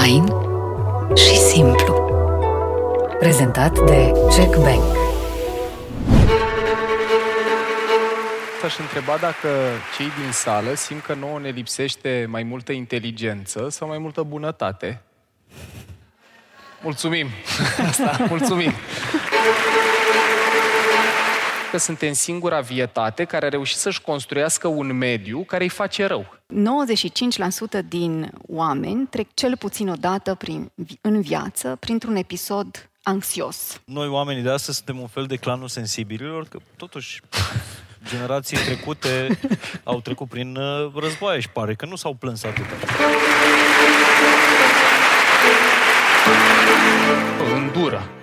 fain și simplu. Prezentat de Jack Bank. aș întreba dacă cei din sală simt că nouă ne lipsește mai multă inteligență sau mai multă bunătate. Mulțumim! Asta, mulțumim! Că suntem singura vietate care a reușit să-și construiască un mediu care îi face rău. 95% din oameni trec cel puțin o dată prin, în viață printr-un episod anxios. Noi, oamenii de astăzi, suntem un fel de clanul sensibililor, că totuși generații trecute au trecut prin uh, războaie și pare că nu s-au plâns atât. Îndură.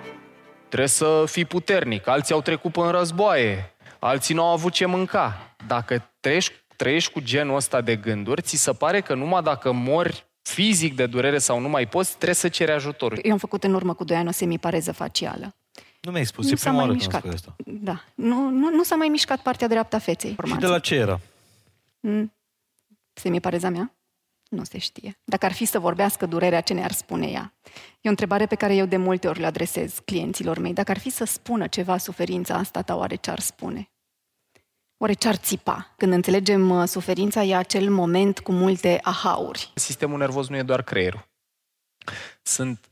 Trebuie să fii puternic. Alții au trecut în războaie. Alții nu au avut ce mânca. Dacă trăiești, trăiești cu genul ăsta de gânduri, ți se pare că numai dacă mori fizic de durere sau nu mai poți, trebuie să ceri ajutor. Eu am făcut în urmă cu doi ani o semipareză facială. Nu mi-ai spus, nu e prima mai mișcat. asta. Da, nu, nu, nu s-a mai mișcat partea dreaptă a feței. Și de la ce era? Mm. Semipareza mea? Nu se știe. Dacă ar fi să vorbească durerea, ce ne-ar spune ea? E o întrebare pe care eu de multe ori le adresez clienților mei. Dacă ar fi să spună ceva suferința asta ta, oare ce ar spune? Oare ce ar țipa? Când înțelegem uh, suferința, e acel moment cu multe ahauri. Sistemul nervos nu e doar creierul. Sunt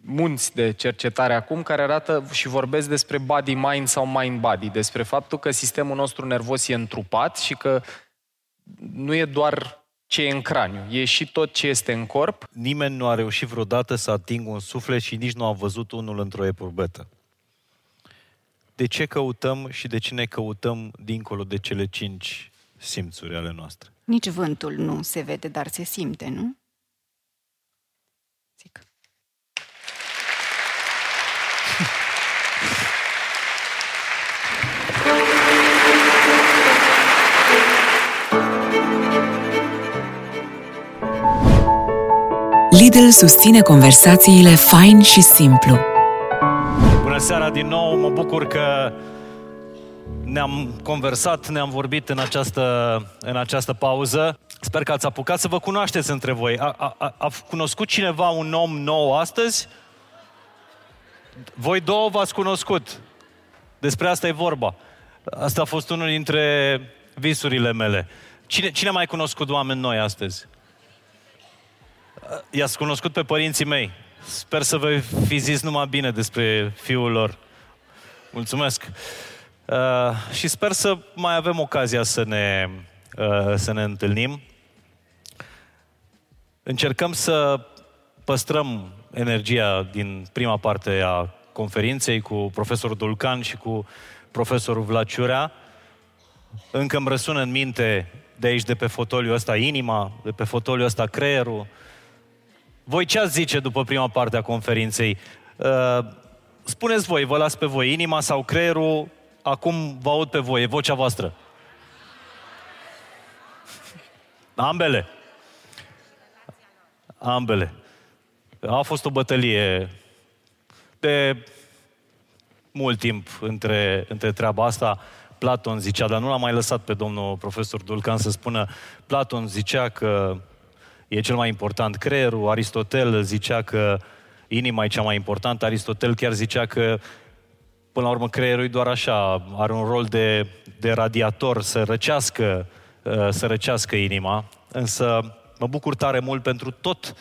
munți de cercetare acum care arată și vorbesc despre body-mind sau mind-body, despre faptul că sistemul nostru nervos e întrupat și că nu e doar ce e în craniu, e și tot ce este în corp. Nimeni nu a reușit vreodată să atingă un suflet și nici nu a văzut unul într-o epurbetă. De ce căutăm și de ce ne căutăm dincolo de cele cinci simțuri ale noastre? Nici vântul nu se vede, dar se simte, nu? Lidl susține conversațiile fain și simplu. Bună seara din nou, mă bucur că ne-am conversat, ne-am vorbit în această, în această pauză. Sper că ați apucat să vă cunoașteți între voi. A, a, a, a cunoscut cineva un om nou astăzi? Voi două v-ați cunoscut. Despre asta e vorba. Asta a fost unul dintre visurile mele. Cine, cine a mai cunoscut oameni noi astăzi? I-ați cunoscut pe părinții mei. Sper să vă fi zis numai bine despre fiul lor. Mulțumesc. Uh, și sper să mai avem ocazia să ne, uh, să ne întâlnim. Încercăm să păstrăm energia din prima parte a conferinței cu profesorul Dulcan și cu profesorul Vlad Ciurea. Încă îmi răsună în minte de aici, de pe fotoliu ăsta, inima, de pe fotoliu ăsta, creierul, voi ce ați zice după prima parte a conferinței? Uh, spuneți voi, vă las pe voi, inima sau creierul, acum vă aud pe voi, e vocea voastră. Ambele. Ambele. A fost o bătălie de mult timp între, între treaba asta. Platon zicea, dar nu l-a mai lăsat pe domnul profesor Dulcan să spună, Platon zicea că e cel mai important creierul. Aristotel zicea că inima e cea mai importantă. Aristotel chiar zicea că până la urmă creierul e doar așa, are un rol de, de radiator să răcească, uh, să răcească inima. Însă mă bucur tare mult pentru tot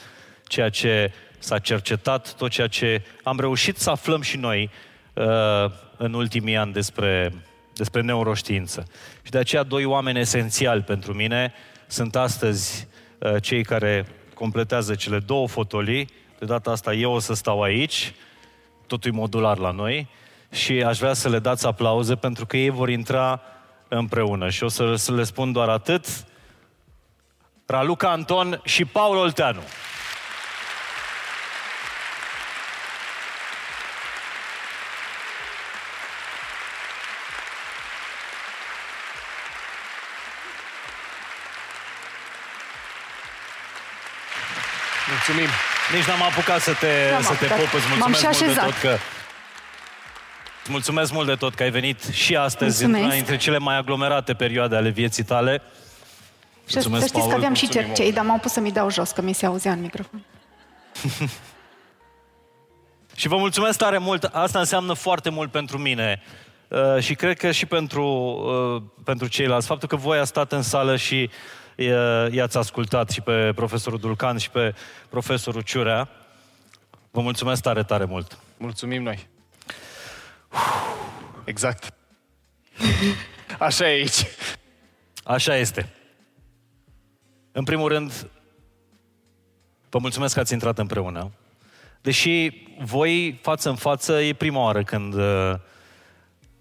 ceea ce s-a cercetat, tot ceea ce am reușit să aflăm și noi uh, în ultimii ani despre, despre neuroștiință. Și de aceea doi oameni esențiali pentru mine sunt astăzi Uh, cei care completează cele două fotolii. De data asta eu o să stau aici, totul e modular la noi, și aș vrea să le dați aplauze pentru că ei vor intra împreună. Și o să, să le spun doar atât. Raluca Anton și Paul Olteanu. Mulțumim. Nici n-am apucat să te, să te pop. Îți mulțumesc mult de tot că... Mulțumesc mult de tot că ai venit și astăzi, în una dintre cele mai aglomerate perioade ale vieții tale. Și Mulțumesc, să știți Paul, că aveam și cercei, dar m-au pus să mi dau jos, că mi se auzea în microfon. și vă mulțumesc tare mult. Asta înseamnă foarte mult pentru mine. Uh, și cred că și pentru, uh, pentru ceilalți. Faptul că voi ați stat în sală și uh, i-ați ascultat și pe profesorul Dulcan și pe profesorul Ciurea. Vă mulțumesc tare, tare mult. Mulțumim noi. Exact. Așa e aici. Așa este. În primul rând, vă mulțumesc că ați intrat împreună. Deși voi, față în față, e prima oară când uh,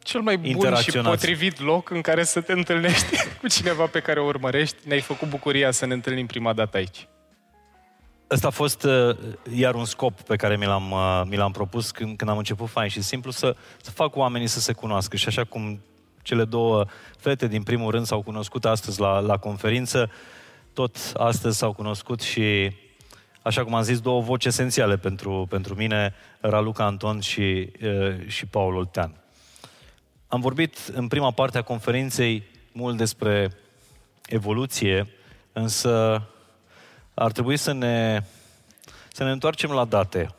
Cel mai bun și potrivit loc în care să te întâlnești cu cineva pe care o urmărești. Ne-ai făcut bucuria să ne întâlnim prima dată aici. Ăsta a fost uh, iar un scop pe care mi l-am, uh, mi l-am propus când, când am început fain și simplu să, să fac oamenii să se cunoască. Și așa cum cele două fete din primul rând s-au cunoscut astăzi la, la conferință, tot astăzi s-au cunoscut și, așa cum am zis, două voci esențiale pentru, pentru mine, Raluca Anton și, uh, și Paul Oltean. Am vorbit în prima parte a conferinței mult despre evoluție, însă ar trebui să ne, să ne întoarcem la date.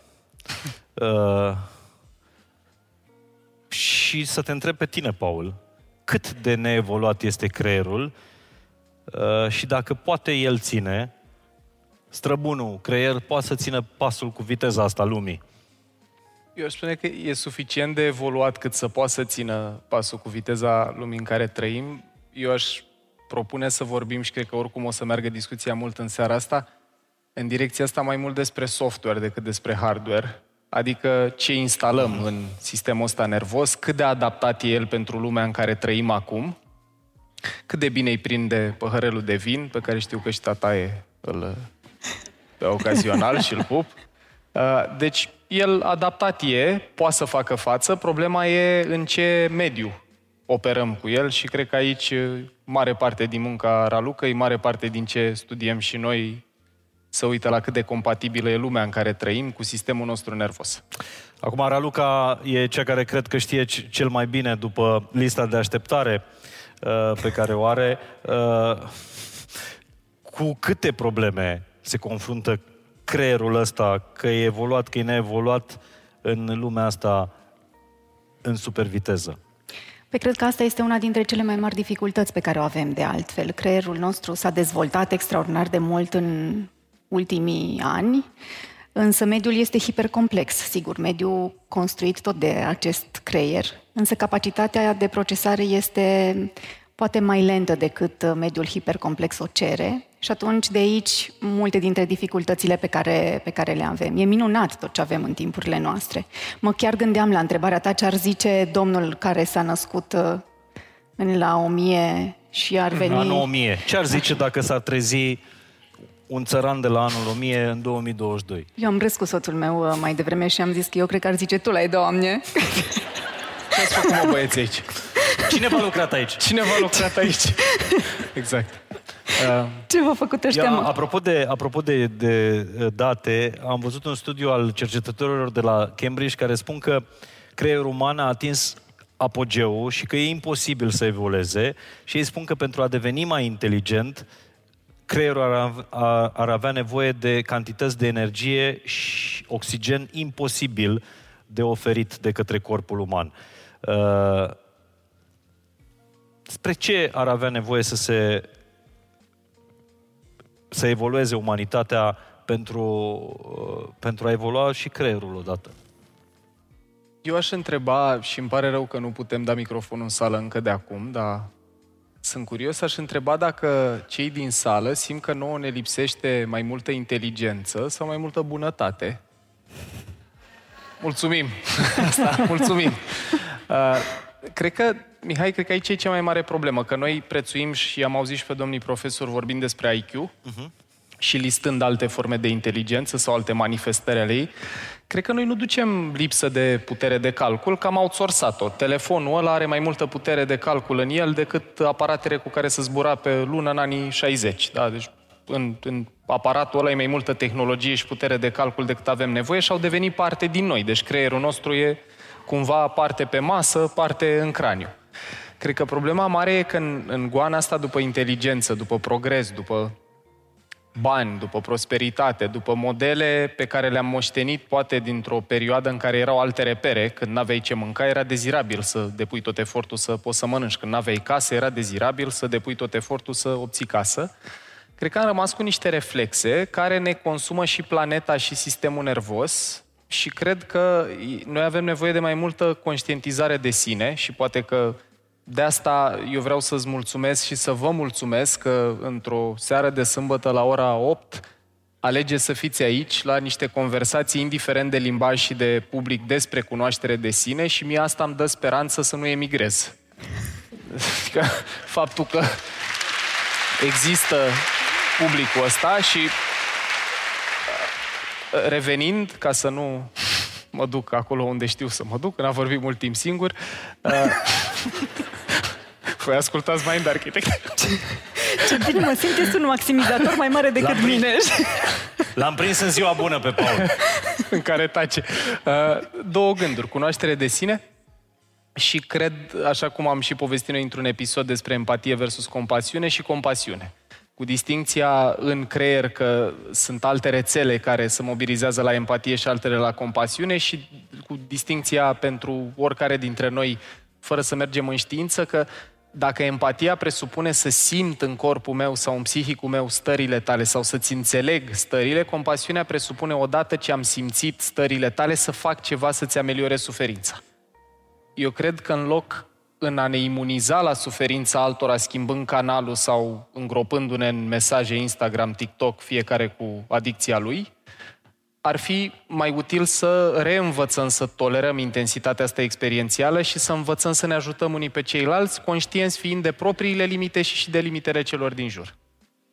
Uh, și să te întreb pe tine, Paul, cât de neevoluat este creierul uh, și dacă poate el ține, străbunul creier poate să țină pasul cu viteza asta lumii. Eu aș spune că e suficient de evoluat cât să poată să țină pasul cu viteza lumii în care trăim. Eu aș propune să vorbim și cred că oricum o să meargă discuția mult în seara asta, în direcția asta mai mult despre software decât despre hardware, adică ce instalăm în sistemul ăsta nervos, cât de adaptat e el pentru lumea în care trăim acum, cât de bine îi prinde păhărelul de vin, pe care știu că și tata e îl, pe ocazional și îl pup. Uh, deci, el adaptat e, poate să facă față, problema e în ce mediu operăm cu el și cred că aici mare parte din munca Ralucăi, mare parte din ce studiem și noi să uită la cât de compatibilă e lumea în care trăim cu sistemul nostru nervos. Acum, Raluca e cea care cred că știe cel mai bine după lista de așteptare uh, pe care o are. Uh, cu câte probleme se confruntă creierul ăsta, că e evoluat, că e neevoluat în lumea asta în superviteză? Păi cred că asta este una dintre cele mai mari dificultăți pe care o avem de altfel. Creierul nostru s-a dezvoltat extraordinar de mult în ultimii ani, însă mediul este hipercomplex, sigur, mediul construit tot de acest creier, însă capacitatea de procesare este poate mai lentă decât mediul hipercomplex o cere și atunci de aici multe dintre dificultățile pe care, pe care le avem. E minunat tot ce avem în timpurile noastre. Mă chiar gândeam la întrebarea ta ce ar zice domnul care s-a născut uh, în la 1000 și ar veni... Anul 1000. Ce ar zice dacă s-ar trezi un țăran de la anul 1000 în 2022? Eu am râs cu soțul meu uh, mai devreme și am zis că eu cred că ar zice tu la Doamne. Ce ați făcut, mă, băieți, aici? Cine v-a lucrat aici? Cine v-a lucrat aici? Exact. Uh, Ce v-a făcut ăștia, mă? Apropo de, apropo de, de uh, date, am văzut un studiu al cercetătorilor de la Cambridge care spun că creierul uman a atins apogeul și că e imposibil să evolueze și ei spun că pentru a deveni mai inteligent, creierul ar, ar, ar avea nevoie de cantități de energie și oxigen imposibil de oferit de către corpul uman. Uh, spre ce ar avea nevoie să se să evolueze umanitatea pentru, uh, pentru a evolua și creierul odată? Eu aș întreba, și îmi pare rău că nu putem da microfonul în sală încă de acum, dar sunt curios, aș întreba dacă cei din sală simt că nouă ne lipsește mai multă inteligență sau mai multă bunătate. Mulțumim! Asta, mulțumim! Uh, cred că, Mihai, cred că aici e cea mai mare problemă, că noi prețuim și am auzit și pe domnii profesori vorbind despre IQ uh-huh. Mhm. și listând alte forme de inteligență sau alte manifestări ale ei. Cred că noi nu ducem lipsă de putere de calcul, că am outsourcat-o. Telefonul ăla are mai multă putere de calcul în el decât aparatele cu care se zbura pe lună în anii 60. Da? Deci în, în aparatul ăla e mai multă tehnologie și putere de calcul decât avem nevoie și au devenit parte din noi. Deci creierul nostru e cumva parte pe masă, parte în craniu. Cred că problema mare e că în, în goana asta, după inteligență, după progres, după bani, după prosperitate, după modele pe care le-am moștenit poate dintr-o perioadă în care erau alte repere, când n-aveai ce mânca, era dezirabil să depui tot efortul să poți să mănânci. Când n-aveai casă, era dezirabil să depui tot efortul să obții casă. Cred că am rămas cu niște reflexe care ne consumă și planeta și sistemul nervos și cred că noi avem nevoie de mai multă conștientizare de sine și poate că de asta eu vreau să-ți mulțumesc și să vă mulțumesc că într-o seară de sâmbătă la ora 8 alegeți să fiți aici la niște conversații, indiferent de limbaj și de public, despre cunoaștere de sine și mie asta îmi dă speranță să nu emigrez. Că faptul că există publicul ăsta și revenind, ca să nu mă duc acolo unde știu să mă duc, n-am vorbit mult timp singur, Voi ascultați Mind Architect. Ce bine mă simt, este un maximizator mai mare decât L-am mine. L-am prins în ziua bună pe Paul. în care tace. Uh, două gânduri. Cunoaștere de sine și cred, așa cum am și povestit noi într-un episod despre empatie versus compasiune și compasiune. Cu distinția în creier că sunt alte rețele care se mobilizează la empatie și altele la compasiune și cu distinția pentru oricare dintre noi, fără să mergem în știință, că dacă empatia presupune să simt în corpul meu sau în psihicul meu stările tale sau să-ți înțeleg stările, compasiunea presupune odată ce am simțit stările tale să fac ceva să-ți ameliore suferința. Eu cred că în loc în a ne imuniza la suferința altora schimbând canalul sau îngropându-ne în mesaje Instagram, TikTok, fiecare cu adicția lui, ar fi mai util să reînvățăm să tolerăm intensitatea asta experiențială și să învățăm să ne ajutăm unii pe ceilalți, conștienți fiind de propriile limite și și de limitele celor din jur.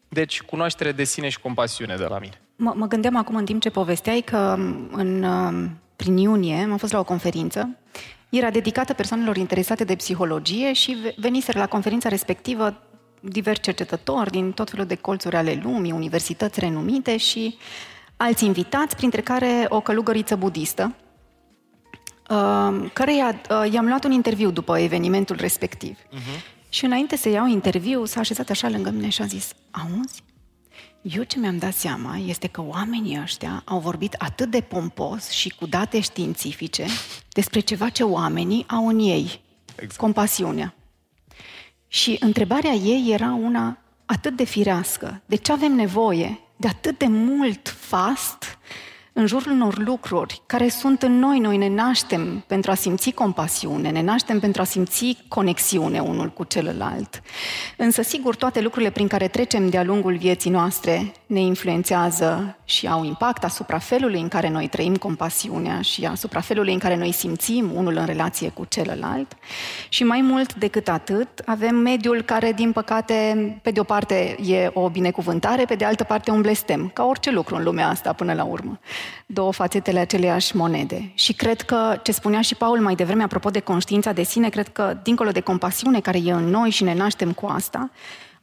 Deci, cunoaștere de sine și compasiune de la mine. Mă, mă gândeam acum în timp ce povesteai că în, prin iunie am fost la o conferință. Era dedicată persoanelor interesate de psihologie și veniseră la conferința respectivă diversi cercetători din tot felul de colțuri ale lumii, universități renumite și alți invitați, printre care o călugăriță budistă, care i-am luat un interviu după evenimentul respectiv. Uh-huh. Și înainte să iau interviu, s-a așezat așa lângă mine și a zis, auzi, eu ce mi-am dat seama este că oamenii ăștia au vorbit atât de pompos și cu date științifice despre ceva ce oamenii au în ei, exact. compasiunea. Și întrebarea ei era una atât de firească. De ce avem nevoie de atât de mult fast în jurul unor lucruri care sunt în noi. Noi ne naștem pentru a simți compasiune, ne naștem pentru a simți conexiune unul cu celălalt. Însă, sigur, toate lucrurile prin care trecem de-a lungul vieții noastre ne influențează și au impact asupra felului în care noi trăim compasiunea și asupra felului în care noi simțim unul în relație cu celălalt. Și mai mult decât atât, avem mediul care, din păcate, pe de o parte e o binecuvântare, pe de altă parte un blestem, ca orice lucru în lumea asta până la urmă două fațetele aceleiași monede. Și cred că, ce spunea și Paul mai devreme, apropo de conștiința de sine, cred că, dincolo de compasiune care e în noi și ne naștem cu asta,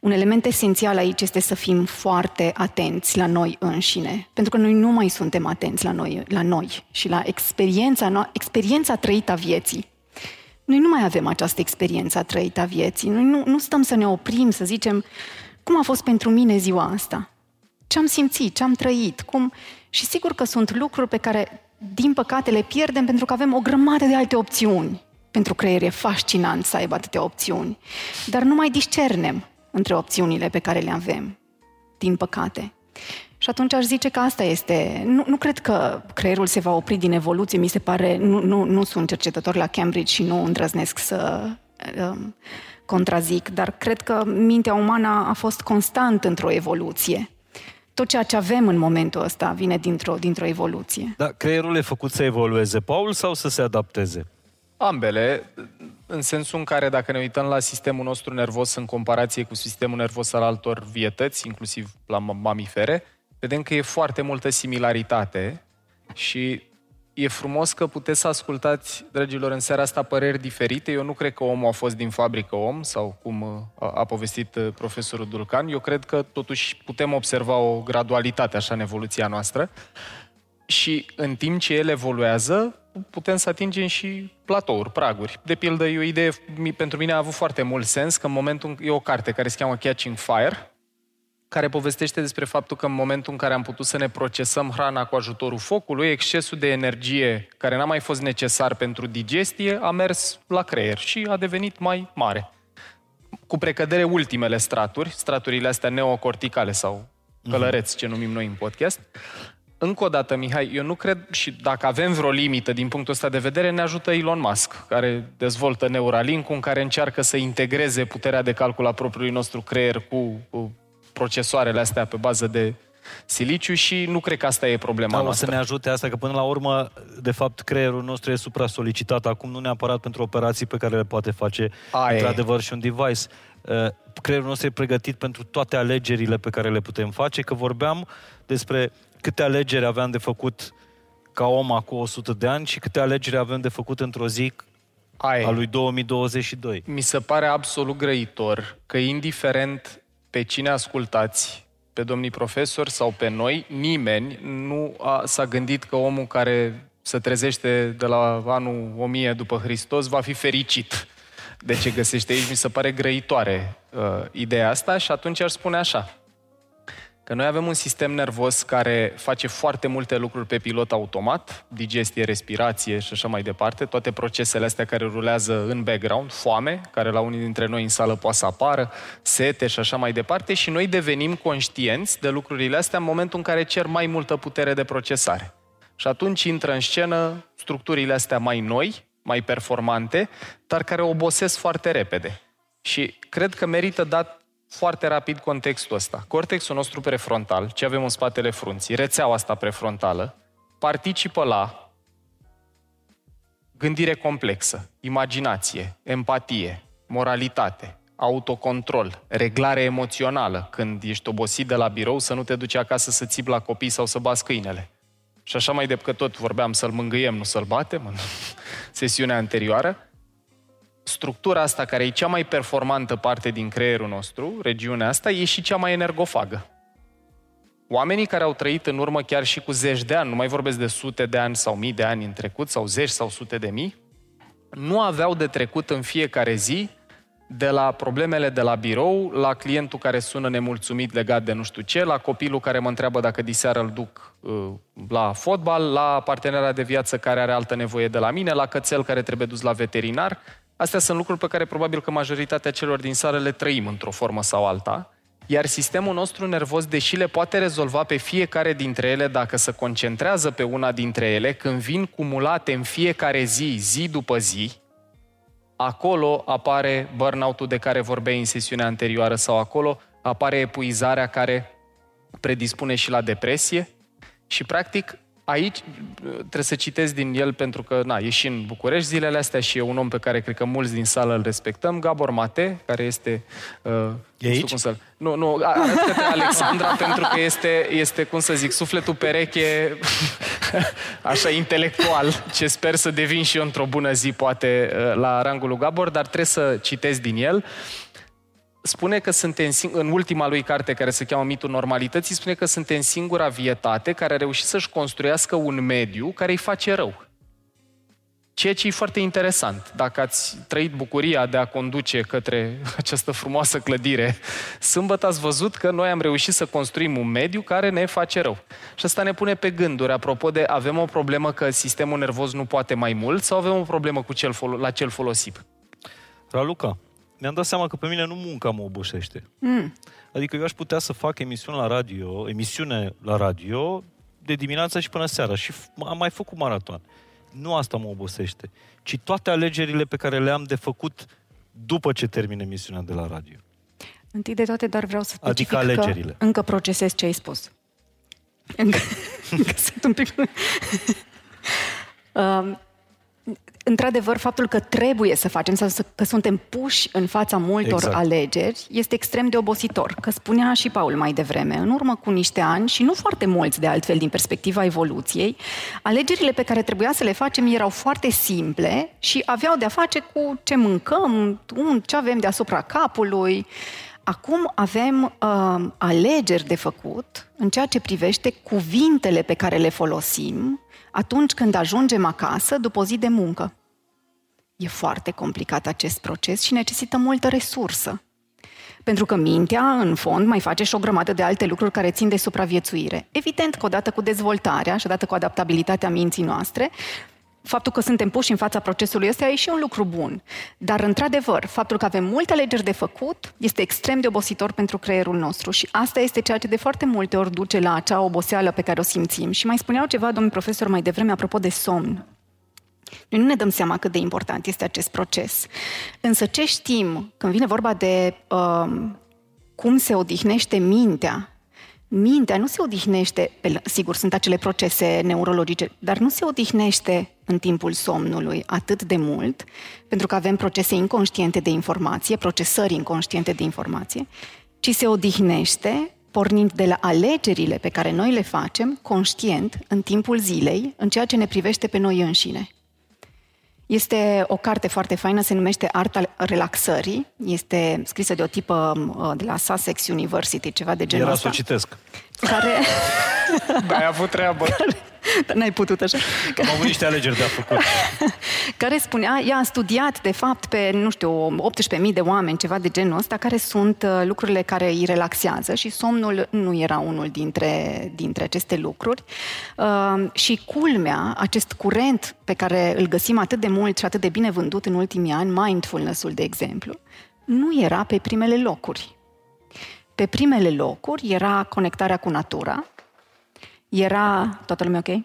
un element esențial aici este să fim foarte atenți la noi înșine. Pentru că noi nu mai suntem atenți la noi, la noi și la experiența, no- experiența trăită a vieții. Noi nu mai avem această experiență trăită a vieții. Noi nu, nu stăm să ne oprim, să zicem, cum a fost pentru mine ziua asta? Ce am simțit, ce am trăit, cum... Și sigur că sunt lucruri pe care, din păcate, le pierdem pentru că avem o grămadă de alte opțiuni. Pentru creier e fascinant să aibă atâtea opțiuni. Dar nu mai discernem între opțiunile pe care le avem, din păcate. Și atunci aș zice că asta este... Nu, nu cred că creierul se va opri din evoluție, mi se pare... Nu, nu, nu sunt cercetător la Cambridge și nu îndrăznesc să um, contrazic, dar cred că mintea umană a fost constant într-o evoluție tot ceea ce avem în momentul ăsta vine dintr-o, dintr-o evoluție. Dar creierul e făcut să evolueze, Paul, sau să se adapteze? Ambele, în sensul în care dacă ne uităm la sistemul nostru nervos în comparație cu sistemul nervos al altor vietăți, inclusiv la mamifere, vedem că e foarte multă similaritate și E frumos că puteți să ascultați, dragilor, în seara asta păreri diferite. Eu nu cred că omul a fost din fabrică om, sau cum uh, a, a povestit uh, profesorul Dulcan. Eu cred că totuși putem observa o gradualitate așa în evoluția noastră. Și în timp ce el evoluează, putem să atingem și platouri, praguri. De pildă, e o idee, pentru mine a avut foarte mult sens că în momentul, e o carte care se cheamă Catching Fire, care povestește despre faptul că în momentul în care am putut să ne procesăm hrana cu ajutorul focului, excesul de energie care n-a mai fost necesar pentru digestie a mers la creier și a devenit mai mare. Cu precădere ultimele straturi, straturile astea neocorticale sau călăreți, ce numim noi în podcast, încă o dată, Mihai, eu nu cred și dacă avem vreo limită din punctul ăsta de vedere, ne ajută Elon Musk, care dezvoltă Neuralink, în care încearcă să integreze puterea de calcul a propriului nostru creier cu, cu procesoarele astea pe bază de siliciu și nu cred că asta e problema da, noastră. O să ne ajute asta, că până la urmă, de fapt, creierul nostru e supra-solicitat acum, nu neapărat pentru operații pe care le poate face, Aia într-adevăr, și un device. Uh, creierul nostru e pregătit pentru toate alegerile pe care le putem face, că vorbeam despre câte alegeri aveam de făcut ca om acum 100 de ani și câte alegeri avem de făcut într-o zi Aia. a lui 2022. Mi se pare absolut grăitor că indiferent pe cine ascultați, pe domnii profesori sau pe noi, nimeni. Nu a, s-a gândit că omul care se trezește de la anul 1000 după Hristos va fi fericit. De ce găsește aici. Mi se pare grăitoare uh, ideea asta și atunci aș spune așa, că noi avem un sistem nervos care face foarte multe lucruri pe pilot automat, digestie, respirație și așa mai departe, toate procesele astea care rulează în background, foame, care la unii dintre noi în sală poate să apară, sete și așa mai departe, și noi devenim conștienți de lucrurile astea în momentul în care cer mai multă putere de procesare. Și atunci intră în scenă structurile astea mai noi, mai performante, dar care obosesc foarte repede. Și cred că merită dat foarte rapid contextul ăsta. Cortexul nostru prefrontal, ce avem în spatele frunții, rețeaua asta prefrontală, participă la gândire complexă, imaginație, empatie, moralitate, autocontrol, reglare emoțională, când ești obosit de la birou să nu te duci acasă să țipi la copii sau să bați câinele. Și așa mai depcă tot vorbeam să-l mângâiem, nu să-l batem în sesiunea anterioară, structura asta, care e cea mai performantă parte din creierul nostru, regiunea asta, e și cea mai energofagă. Oamenii care au trăit în urmă chiar și cu zeci de ani, nu mai vorbesc de sute de ani sau mii de ani în trecut, sau zeci sau sute de mii, nu aveau de trecut în fiecare zi de la problemele de la birou, la clientul care sună nemulțumit legat de nu știu ce, la copilul care mă întreabă dacă diseară îl duc uh, la fotbal, la partenera de viață care are altă nevoie de la mine, la cățel care trebuie dus la veterinar. Astea sunt lucruri pe care probabil că majoritatea celor din sală le trăim într-o formă sau alta. Iar sistemul nostru nervos, deși le poate rezolva pe fiecare dintre ele, dacă se concentrează pe una dintre ele, când vin cumulate în fiecare zi, zi după zi, acolo apare burnout-ul de care vorbeai în sesiunea anterioară sau acolo apare epuizarea care predispune și la depresie și practic aici trebuie să citesc din el pentru că na, e și în București zilele astea și e un om pe care cred că mulți din sală îl respectăm, Gabor Mate, care este... Uh, e aici? Cum să nu, nu, arăt către Alexandra pentru că este, este, cum să zic, sufletul pereche așa intelectual, ce sper să devin și eu într-o bună zi, poate, uh, la rangul lui Gabor, dar trebuie să citesc din el spune că suntem, în ultima lui carte care se cheamă Mitul Normalității, spune că suntem singura vietate care a reușit să-și construiască un mediu care îi face rău. Ceea ce e foarte interesant. Dacă ați trăit bucuria de a conduce către această frumoasă clădire, sâmbătă ați văzut că noi am reușit să construim un mediu care ne face rău. Și asta ne pune pe gânduri, apropo de avem o problemă că sistemul nervos nu poate mai mult sau avem o problemă cu cel folo- la cel folosim? Raluca, mi-am dat seama că pe mine nu munca mă obosește. Mm. Adică eu aș putea să fac emisiune la radio, emisiune la radio de dimineața și până seara și am mai făcut maraton. Nu asta mă obosește, ci toate alegerile pe care le am de făcut după ce termin emisiunea de la radio. Întâi de toate, dar vreau să specific adică alegerile. că încă procesez ce ai spus. Încă, încă sunt un pic... um, într-adevăr, faptul că trebuie să facem sau că suntem puși în fața multor exact. alegeri este extrem de obositor. Că spunea și Paul mai devreme, în urmă cu niște ani și nu foarte mulți de altfel din perspectiva evoluției, alegerile pe care trebuia să le facem erau foarte simple și aveau de-a face cu ce mâncăm, ce avem deasupra capului. Acum avem uh, alegeri de făcut în ceea ce privește cuvintele pe care le folosim, atunci când ajungem acasă după o zi de muncă. E foarte complicat acest proces și necesită multă resursă. Pentru că mintea, în fond, mai face și o grămadă de alte lucruri care țin de supraviețuire. Evident că odată cu dezvoltarea și odată cu adaptabilitatea minții noastre, faptul că suntem puși în fața procesului ăsta e și un lucru bun. Dar, într-adevăr, faptul că avem multe alegeri de făcut este extrem de obositor pentru creierul nostru și asta este ceea ce de foarte multe ori duce la acea oboseală pe care o simțim. Și mai spuneau ceva, domnul profesor, mai devreme, apropo de somn. Noi nu ne dăm seama cât de important este acest proces. Însă ce știm când vine vorba de uh, cum se odihnește mintea, mintea nu se odihnește, pe, sigur, sunt acele procese neurologice, dar nu se odihnește în timpul somnului atât de mult, pentru că avem procese inconștiente de informație, procesări inconștiente de informație, ci se odihnește pornind de la alegerile pe care noi le facem conștient în timpul zilei, în ceea ce ne privește pe noi înșine. Este o carte foarte faină, se numește Arta relaxării. Este scrisă de o tipă uh, de la Sussex University, ceva de genul Era ăsta. să o citesc. Care... Da, ai avut treabă. Dar n-ai putut așa. Am avut niște alegeri de a făcut. care spunea, ea a studiat, de fapt, pe, nu știu, 18.000 de oameni, ceva de genul ăsta, care sunt uh, lucrurile care îi relaxează și somnul nu era unul dintre, dintre aceste lucruri. Uh, și culmea, acest curent pe care îl găsim atât de mult și atât de bine vândut în ultimii ani, mindfulness-ul, de exemplu, nu era pe primele locuri. Pe primele locuri era conectarea cu natura, era... Toată lumea ok?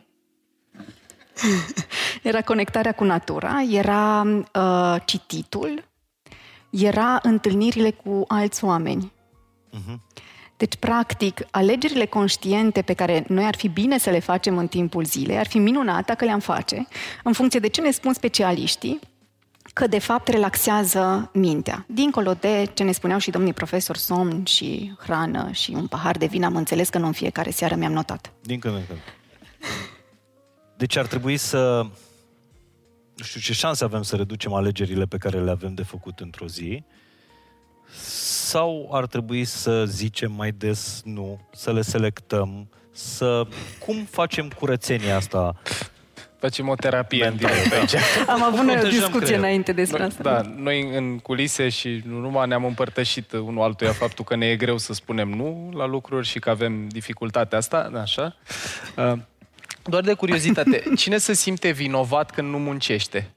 era conectarea cu natura, era uh, cititul, era întâlnirile cu alți oameni. Uh-huh. Deci, practic, alegerile conștiente pe care noi ar fi bine să le facem în timpul zilei, ar fi minunat dacă le-am face, în funcție de ce ne spun specialiștii, că de fapt relaxează mintea. Dincolo de ce ne spuneau și domnii profesor, somn și hrană și un pahar de vin, am înțeles că nu în fiecare seară mi-am notat. Din când în când. Deci ar trebui să... Nu știu ce șanse avem să reducem alegerile pe care le avem de făcut într-o zi, sau ar trebui să zicem mai des nu, să le selectăm, să... Cum facem curățenia asta? Facem o terapie în direct aici. Am avut o Protejăm discuție creierul. înainte despre Noi, asta. da, noi în culise și nu numai ne-am împărtășit unul altuia faptul că ne e greu să spunem nu la lucruri și că avem dificultatea asta, așa. Uh, Doar de curiozitate, cine se simte vinovat când nu muncește?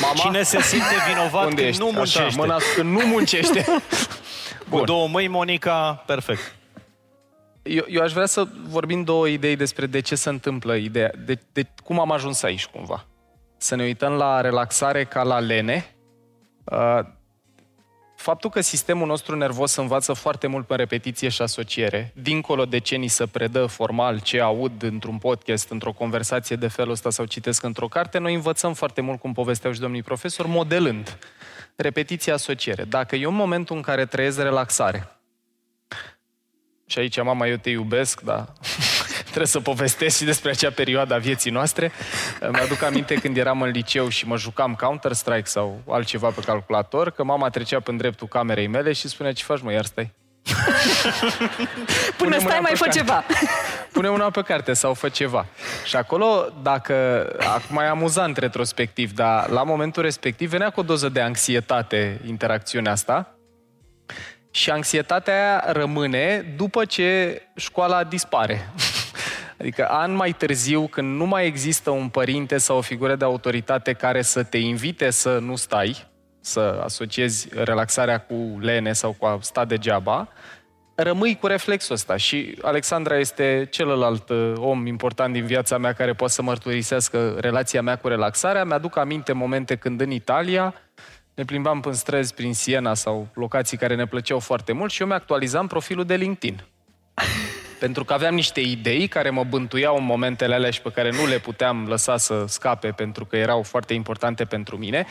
Mama? Cine se simte vinovat Unde când ești? nu muncește? Așa, mâna când nu muncește. Cu Bun. două mâini, Monica, perfect. Eu, eu aș vrea să vorbim două idei despre de ce se întâmplă ideea, de, de cum am ajuns aici cumva. Să ne uităm la relaxare ca la lene. Uh, Faptul că sistemul nostru nervos învață foarte mult pe repetiție și asociere, dincolo de ce ni se predă formal, ce aud într-un podcast, într-o conversație de felul ăsta sau citesc într-o carte, noi învățăm foarte mult, cum povesteau și domnii profesori, modelând. Repetiție, asociere. Dacă eu în momentul în care trăiesc relaxare, și aici, mama, eu te iubesc, dar trebuie să povestesc și despre acea perioadă a vieții noastre. Mi-aduc aminte când eram în liceu și mă jucam Counter-Strike sau altceva pe calculator, că mama trecea pe dreptul camerei mele și spunea, ce faci, mă, iar stai? Până Pune stai, mâna mai pe fă carte. ceva. Pune una pe carte sau fă ceva. Și acolo, dacă... Acum e amuzant retrospectiv, dar la momentul respectiv venea cu o doză de anxietate interacțiunea asta și anxietatea aia rămâne după ce școala dispare. Adică an mai târziu, când nu mai există un părinte sau o figură de autoritate care să te invite să nu stai, să asociezi relaxarea cu lene sau cu a sta degeaba, rămâi cu reflexul ăsta. Și Alexandra este celălalt uh, om important din viața mea care poate să mărturisească relația mea cu relaxarea. Mi-aduc aminte momente când în Italia ne plimbam prin străzi, prin Siena sau locații care ne plăceau foarte mult și eu mi-actualizam profilul de LinkedIn. Pentru că aveam niște idei care mă bântuiau în momentele alea și pe care nu le puteam lăsa să scape pentru că erau foarte importante pentru mine.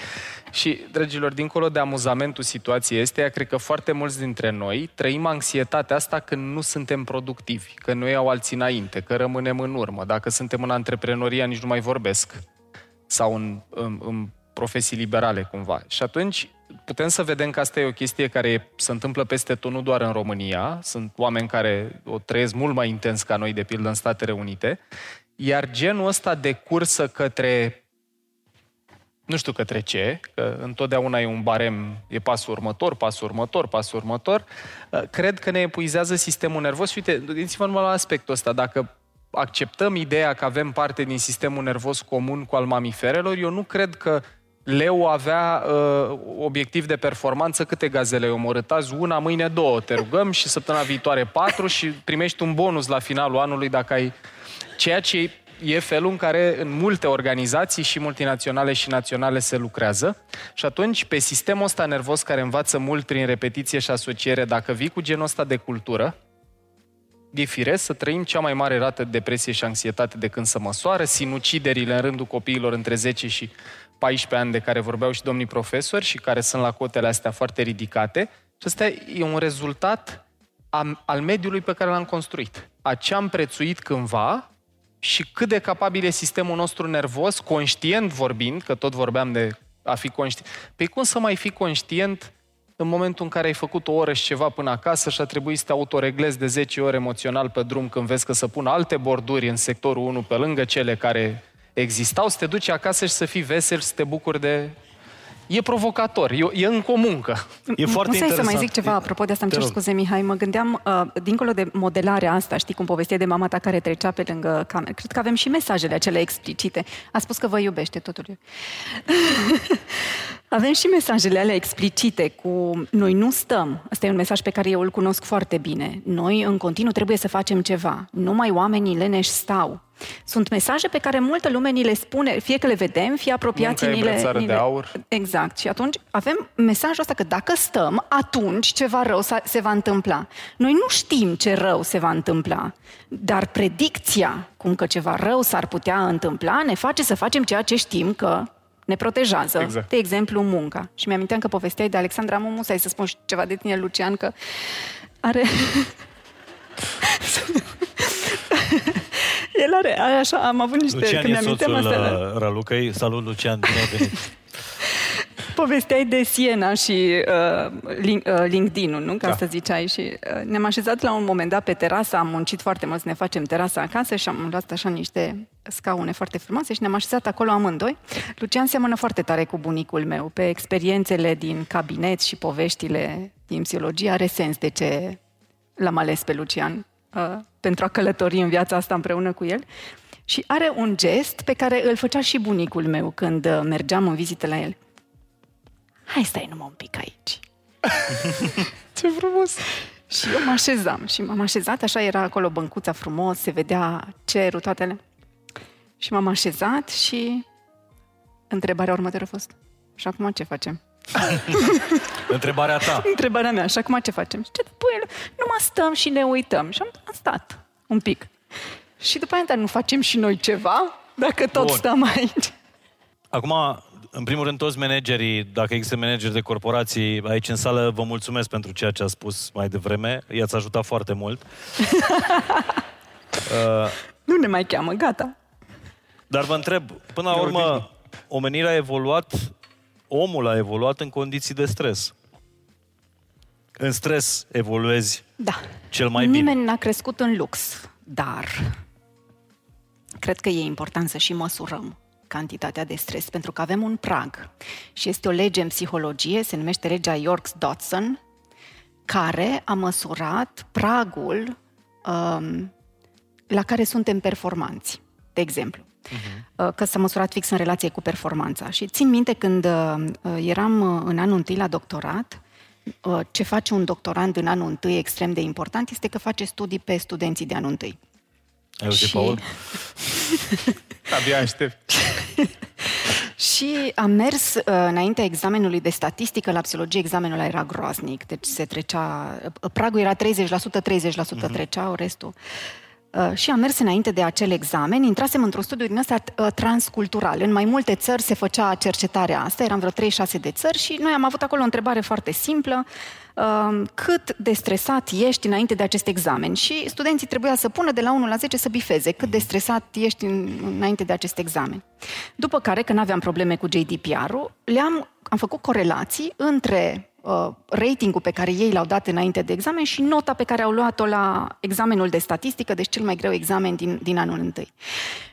Și, dragilor, dincolo de amuzamentul situației este, cred că foarte mulți dintre noi trăim anxietatea asta când nu suntem productivi, că nu iau alții înainte, că rămânem în urmă. Dacă suntem în antreprenoria, nici nu mai vorbesc. Sau în, în, în profesii liberale, cumva. Și atunci putem să vedem că asta e o chestie care se întâmplă peste tot, nu doar în România. Sunt oameni care o trăiesc mult mai intens ca noi, de pildă, în Statele Unite. Iar genul ăsta de cursă către nu știu către ce, că întotdeauna e un barem, e pasul următor, pasul următor, pasul următor, uh, cred că ne epuizează sistemul nervos. Și uite, gândiți-vă numai la aspectul ăsta. Dacă acceptăm ideea că avem parte din sistemul nervos comun cu al mamiferelor, eu nu cred că leu avea uh, obiectiv de performanță, câte gazele ai omorât azi? Una, mâine două, te rugăm, și săptămâna viitoare patru și primești un bonus la finalul anului dacă ai... Ceea ce e felul în care în multe organizații și multinaționale și naționale se lucrează și atunci pe sistemul ăsta nervos care învață mult prin repetiție și asociere, dacă vii cu genul ăsta de cultură, e firesc să trăim cea mai mare rată de depresie și anxietate de când să măsoară, sinuciderile în rândul copiilor între 10 și 14 ani de care vorbeau și domnii profesori și care sunt la cotele astea foarte ridicate. Și ăsta e un rezultat al mediului pe care l-am construit. A ce am prețuit cândva și cât de capabil e sistemul nostru nervos, conștient vorbind, că tot vorbeam de a fi conștient. Păi cum să mai fi conștient în momentul în care ai făcut o oră și ceva până acasă și a trebuit să te autoreglezi de 10 ore emoțional pe drum când vezi că să pun alte borduri în sectorul 1 pe lângă cele care existau, să te duci acasă și să fii vesel, să te bucuri de e provocator, e, e încă o muncă. E foarte nu interesant. să mai zic ceva apropo de asta, îmi cer scuze, Mihai. Mă gândeam, uh, dincolo de modelarea asta, știi cum povestea de mama ta care trecea pe lângă cameră, cred că avem și mesajele acelea explicite. A spus că vă iubește, totul. Avem și mesajele alea explicite cu noi nu stăm. Asta e un mesaj pe care eu îl cunosc foarte bine. Noi în continuu trebuie să facem ceva. Numai oamenii leneși stau. Sunt mesaje pe care multă lume ni le spune, fie că le vedem, fie apropiații ni le, ni le... de aur. Exact. Și atunci avem mesajul ăsta că dacă stăm, atunci ceva rău se va întâmpla. Noi nu știm ce rău se va întâmpla, dar predicția cum că ceva rău s-ar putea întâmpla ne face să facem ceea ce știm că ne protejează. Exact. De exemplu, munca. Și mi-aminteam că povesteai de Alexandra Mumu, să să spun ceva de tine, Lucian, că are... El are, așa, am avut niște... Lucian când e soțul astea, uh, Ralucăi. Salut, Lucian, bine ai venit. Povesteai de Siena și uh, link, uh, LinkedIn-ul, nu? Ca da. să ziceai. Și uh, ne-am așezat la un moment dat pe terasă, am muncit foarte mult să ne facem terasa acasă și am luat așa niște scaune foarte frumoase și ne-am așezat acolo amândoi. Lucian seamănă foarte tare cu bunicul meu. Pe experiențele din cabinet și poveștile din psihologie are sens de ce l-am ales pe Lucian uh, pentru a călători în viața asta împreună cu el. Și are un gest pe care îl făcea și bunicul meu când uh, mergeam în vizită la el. Hai stai numai un pic aici. Ce frumos! Și eu mă așezam și m-am așezat, așa era acolo băncuța frumos, se vedea cerul, toate Și m-am așezat și întrebarea următoare a fost, și acum ce facem? Întrebarea ta. Întrebarea mea. Și acum ce facem? Și ce după el? Nu mă stăm și ne uităm. Și am, am stat un pic. Și după aia, dar nu facem și noi ceva? Dacă tot Bun. stăm aici. Acum, în primul rând, toți managerii, dacă există manageri de corporații aici în sală, vă mulțumesc pentru ceea ce a spus mai devreme. I-ați ajutat foarte mult. uh, nu ne mai cheamă, gata. Dar vă întreb, până la urmă, omenirea a evoluat omul a evoluat în condiții de stres. În stres evoluezi da. cel mai Nimeni bine. Nimeni n-a crescut în lux, dar cred că e important să și măsurăm cantitatea de stres, pentru că avem un prag. Și este o lege în psihologie, se numește legea York-Dodson, care a măsurat pragul um, la care suntem performanți. De exemplu, uh-huh. că s-a măsurat fix în relație cu performanța. Și țin minte când uh, eram uh, în anul întâi la doctorat, uh, ce face un doctorand în anul întâi extrem de important este că face studii pe studenții de anul întâi. Ai și... Paul? Abia aștept. și am mers uh, înaintea examenului de statistică, la psihologie examenul era groaznic, deci se trecea, pragul era 30%, 30% uh-huh. treceau, restul. Uh, și am mers înainte de acel examen, intrasem într-un studiu din ăsta uh, transcultural. În mai multe țări se făcea cercetarea asta, eram vreo 3-6 de țări și noi am avut acolo o întrebare foarte simplă, uh, cât de stresat ești înainte de acest examen? Și studenții trebuia să pună de la 1 la 10 să bifeze cât de stresat ești înainte de acest examen. După care, când aveam probleme cu GDPR-ul, le-am am făcut corelații între uh, ratingul pe care ei l-au dat înainte de examen și nota pe care au luat-o la examenul de statistică, deci cel mai greu examen din, din anul întâi.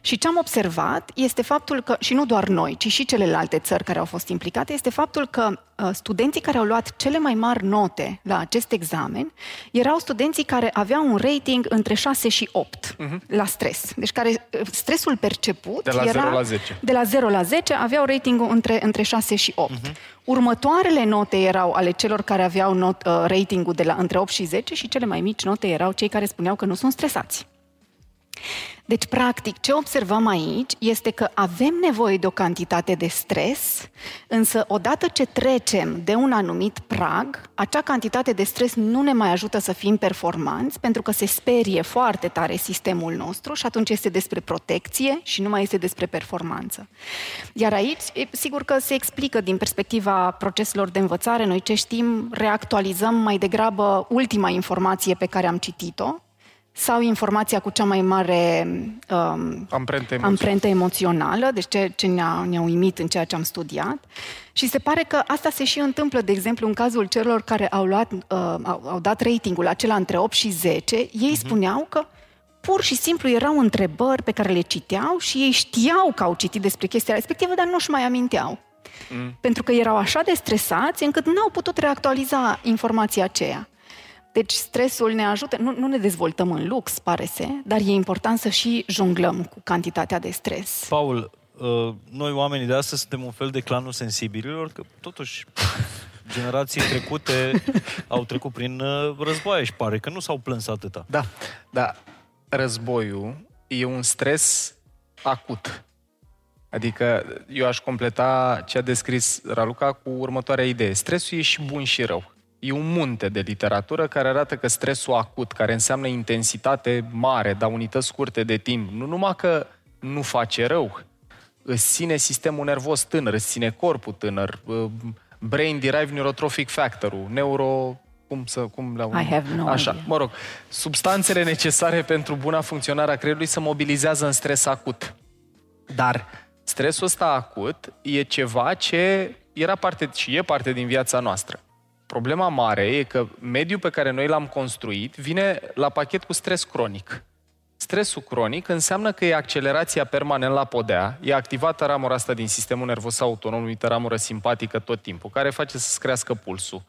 Și ce am observat este faptul că, și nu doar noi, ci și celelalte țări care au fost implicate, este faptul că uh, studenții care au luat cele mai mari note la acest examen erau studenții care aveau un rating între 6 și 8 uh-huh. la stres. Deci care uh, stresul perceput De la era 0 la 10. de la 0 la 10 aveau ratingul între, între 6 și 8. Uh-huh. Următoarele note erau ale celor care aveau not, uh, ratingul de la între 8 și 10 și cele mai mici note erau cei care spuneau că nu sunt stresați. Deci, practic, ce observăm aici este că avem nevoie de o cantitate de stres, însă odată ce trecem de un anumit prag, acea cantitate de stres nu ne mai ajută să fim performanți, pentru că se sperie foarte tare sistemul nostru și atunci este despre protecție și nu mai este despre performanță. Iar aici, e, sigur că se explică din perspectiva proceselor de învățare, noi ce știm, reactualizăm mai degrabă ultima informație pe care am citit-o, sau informația cu cea mai mare um, Amprentă emoțională. amprentă emoțională, deci ce, ce ne-a, ne-a uimit în ceea ce am studiat. Și se pare că asta se și întâmplă, de exemplu, în cazul celor care au, luat, uh, au, au dat ratingul acela între 8 și 10, ei uh-huh. spuneau că pur și simplu erau întrebări pe care le citeau și ei știau că au citit despre chestia respectivă, dar nu-și mai aminteau. Mm. Pentru că erau așa de stresați încât n-au putut reactualiza informația aceea. Deci stresul ne ajută, nu, nu ne dezvoltăm în lux, pare se, dar e important să și jonglăm cu cantitatea de stres. Paul, uh, noi oamenii de astăzi suntem un fel de clanul sensibililor, că totuși generații trecute au trecut prin uh, războaie și pare că nu s-au plâns atâta. Da, da. Războiul e un stres acut. Adică eu aș completa ce a descris Raluca cu următoarea idee. Stresul e și bun și rău. E un munte de literatură care arată că stresul acut, care înseamnă intensitate mare, dar unități scurte de timp, nu numai că nu face rău, îți ține sistemul nervos tânăr, îți ține corpul tânăr, uh, brain derived neurotrophic factor-ul, neuro cum să cum la I have no Așa, idea. mă rog, substanțele necesare pentru buna funcționare a creierului se mobilizează în stres acut. Dar stresul ăsta acut e ceva ce era parte și e parte din viața noastră. Problema mare e că mediul pe care noi l-am construit vine la pachet cu stres cronic. Stresul cronic înseamnă că e accelerația permanent la podea, e activată ramura asta din sistemul nervos autonom, numită ramură simpatică tot timpul, care face să-ți crească pulsul,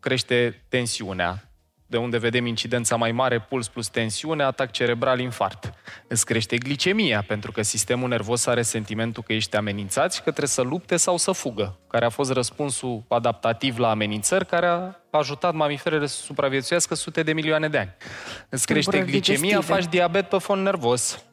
crește tensiunea, de unde vedem incidența mai mare, puls plus tensiune, atac cerebral, infart. Îți crește glicemia, pentru că sistemul nervos are sentimentul că ești amenințat și că trebuie să lupte sau să fugă, care a fost răspunsul adaptativ la amenințări, care a ajutat mamiferele să supraviețuiască sute de milioane de ani. Îți crește Tulburări glicemia, digestive. faci diabet pe fond nervos.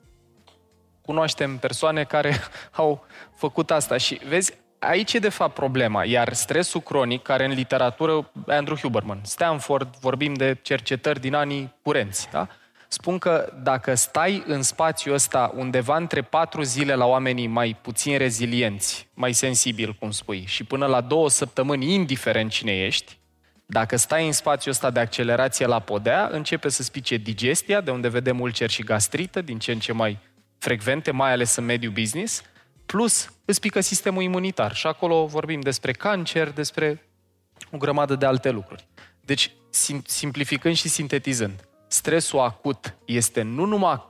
Cunoaștem persoane care au făcut asta și vezi, aici e de fapt problema. Iar stresul cronic, care în literatură, Andrew Huberman, Stanford, vorbim de cercetări din anii curenți, da? spun că dacă stai în spațiul ăsta undeva între patru zile la oamenii mai puțin rezilienți, mai sensibili, cum spui, și până la două săptămâni, indiferent cine ești, dacă stai în spațiul ăsta de accelerație la podea, începe să spice digestia, de unde vedem ulceri și gastrită, din ce în ce mai frecvente, mai ales în mediul business, plus îți pică sistemul imunitar. Și acolo vorbim despre cancer, despre o grămadă de alte lucruri. Deci, sim- simplificând și sintetizând, stresul acut este nu numai,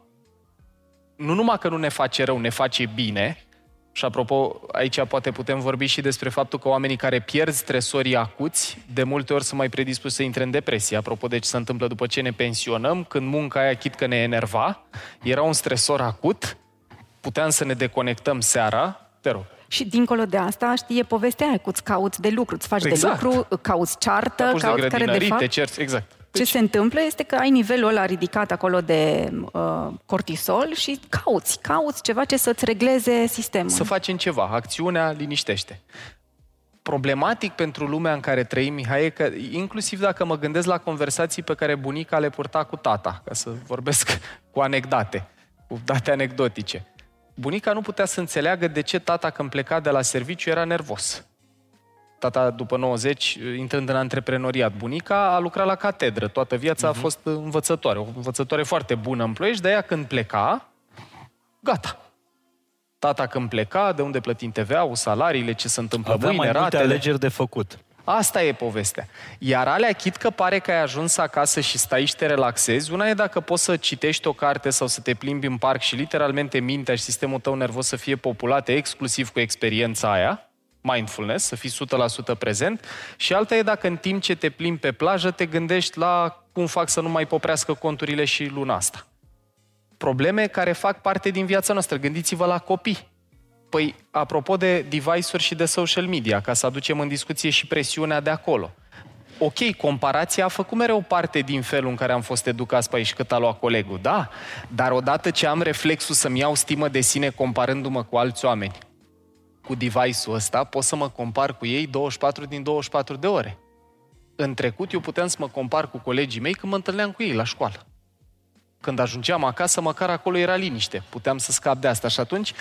nu numai că nu ne face rău, ne face bine, și apropo, aici poate putem vorbi și despre faptul că oamenii care pierd stresorii acuți, de multe ori sunt mai predispuși să intre în depresie. Apropo de ce se întâmplă după ce ne pensionăm, când munca aia, chit că ne enerva, era un stresor acut, puteam să ne deconectăm seara, te rog. Și dincolo de asta, știe povestea aia cu îți cauți de lucru, îți faci Exact. de lucru, cauți ceartă, Apuci de cauți care de grădinării, fapt... te cerți, exact. Ce se întâmplă este că ai nivelul ăla ridicat acolo de uh, cortisol și cauți, cauți ceva ce să-ți regleze sistemul. Să facem ceva. Acțiunea liniștește. Problematic pentru lumea în care trăim, Mihai, e că inclusiv dacă mă gândesc la conversații pe care bunica le purta cu tata, ca să vorbesc cu anecdate, cu date anecdotice. Bunica nu putea să înțeleagă de ce tata când pleca de la serviciu era nervos. Tata, după 90, intrând în antreprenoriat, bunica a lucrat la catedră. Toată viața uh-huh. a fost învățătoare. O învățătoare foarte bună în ploiești, de aia când pleca, gata. Tata când pleca, de unde plătim TVA-ul, salariile, ce se întâmplă Avea mâine, mai multe ratele. alegeri de făcut. Asta e povestea. Iar alea, chit că pare că ai ajuns acasă și stai și te relaxezi, una e dacă poți să citești o carte sau să te plimbi în parc și literalmente mintea și sistemul tău nervos să fie populate exclusiv cu experiența aia, mindfulness, să fii 100% prezent, și alta e dacă în timp ce te plimbi pe plajă te gândești la cum fac să nu mai poprească conturile și luna asta. Probleme care fac parte din viața noastră. Gândiți-vă la copii. Păi, apropo de device-uri și de social media, ca să aducem în discuție și presiunea de acolo. Ok, comparația a făcut mereu parte din felul în care am fost educați pe aici cât a luat colegul, da? Dar odată ce am reflexul să-mi iau stimă de sine comparându-mă cu alți oameni, cu device-ul ăsta, pot să mă compar cu ei 24 din 24 de ore. În trecut, eu puteam să mă compar cu colegii mei când mă întâlneam cu ei la școală. Când ajungeam acasă, măcar acolo era liniște. Puteam să scap de asta. Și atunci,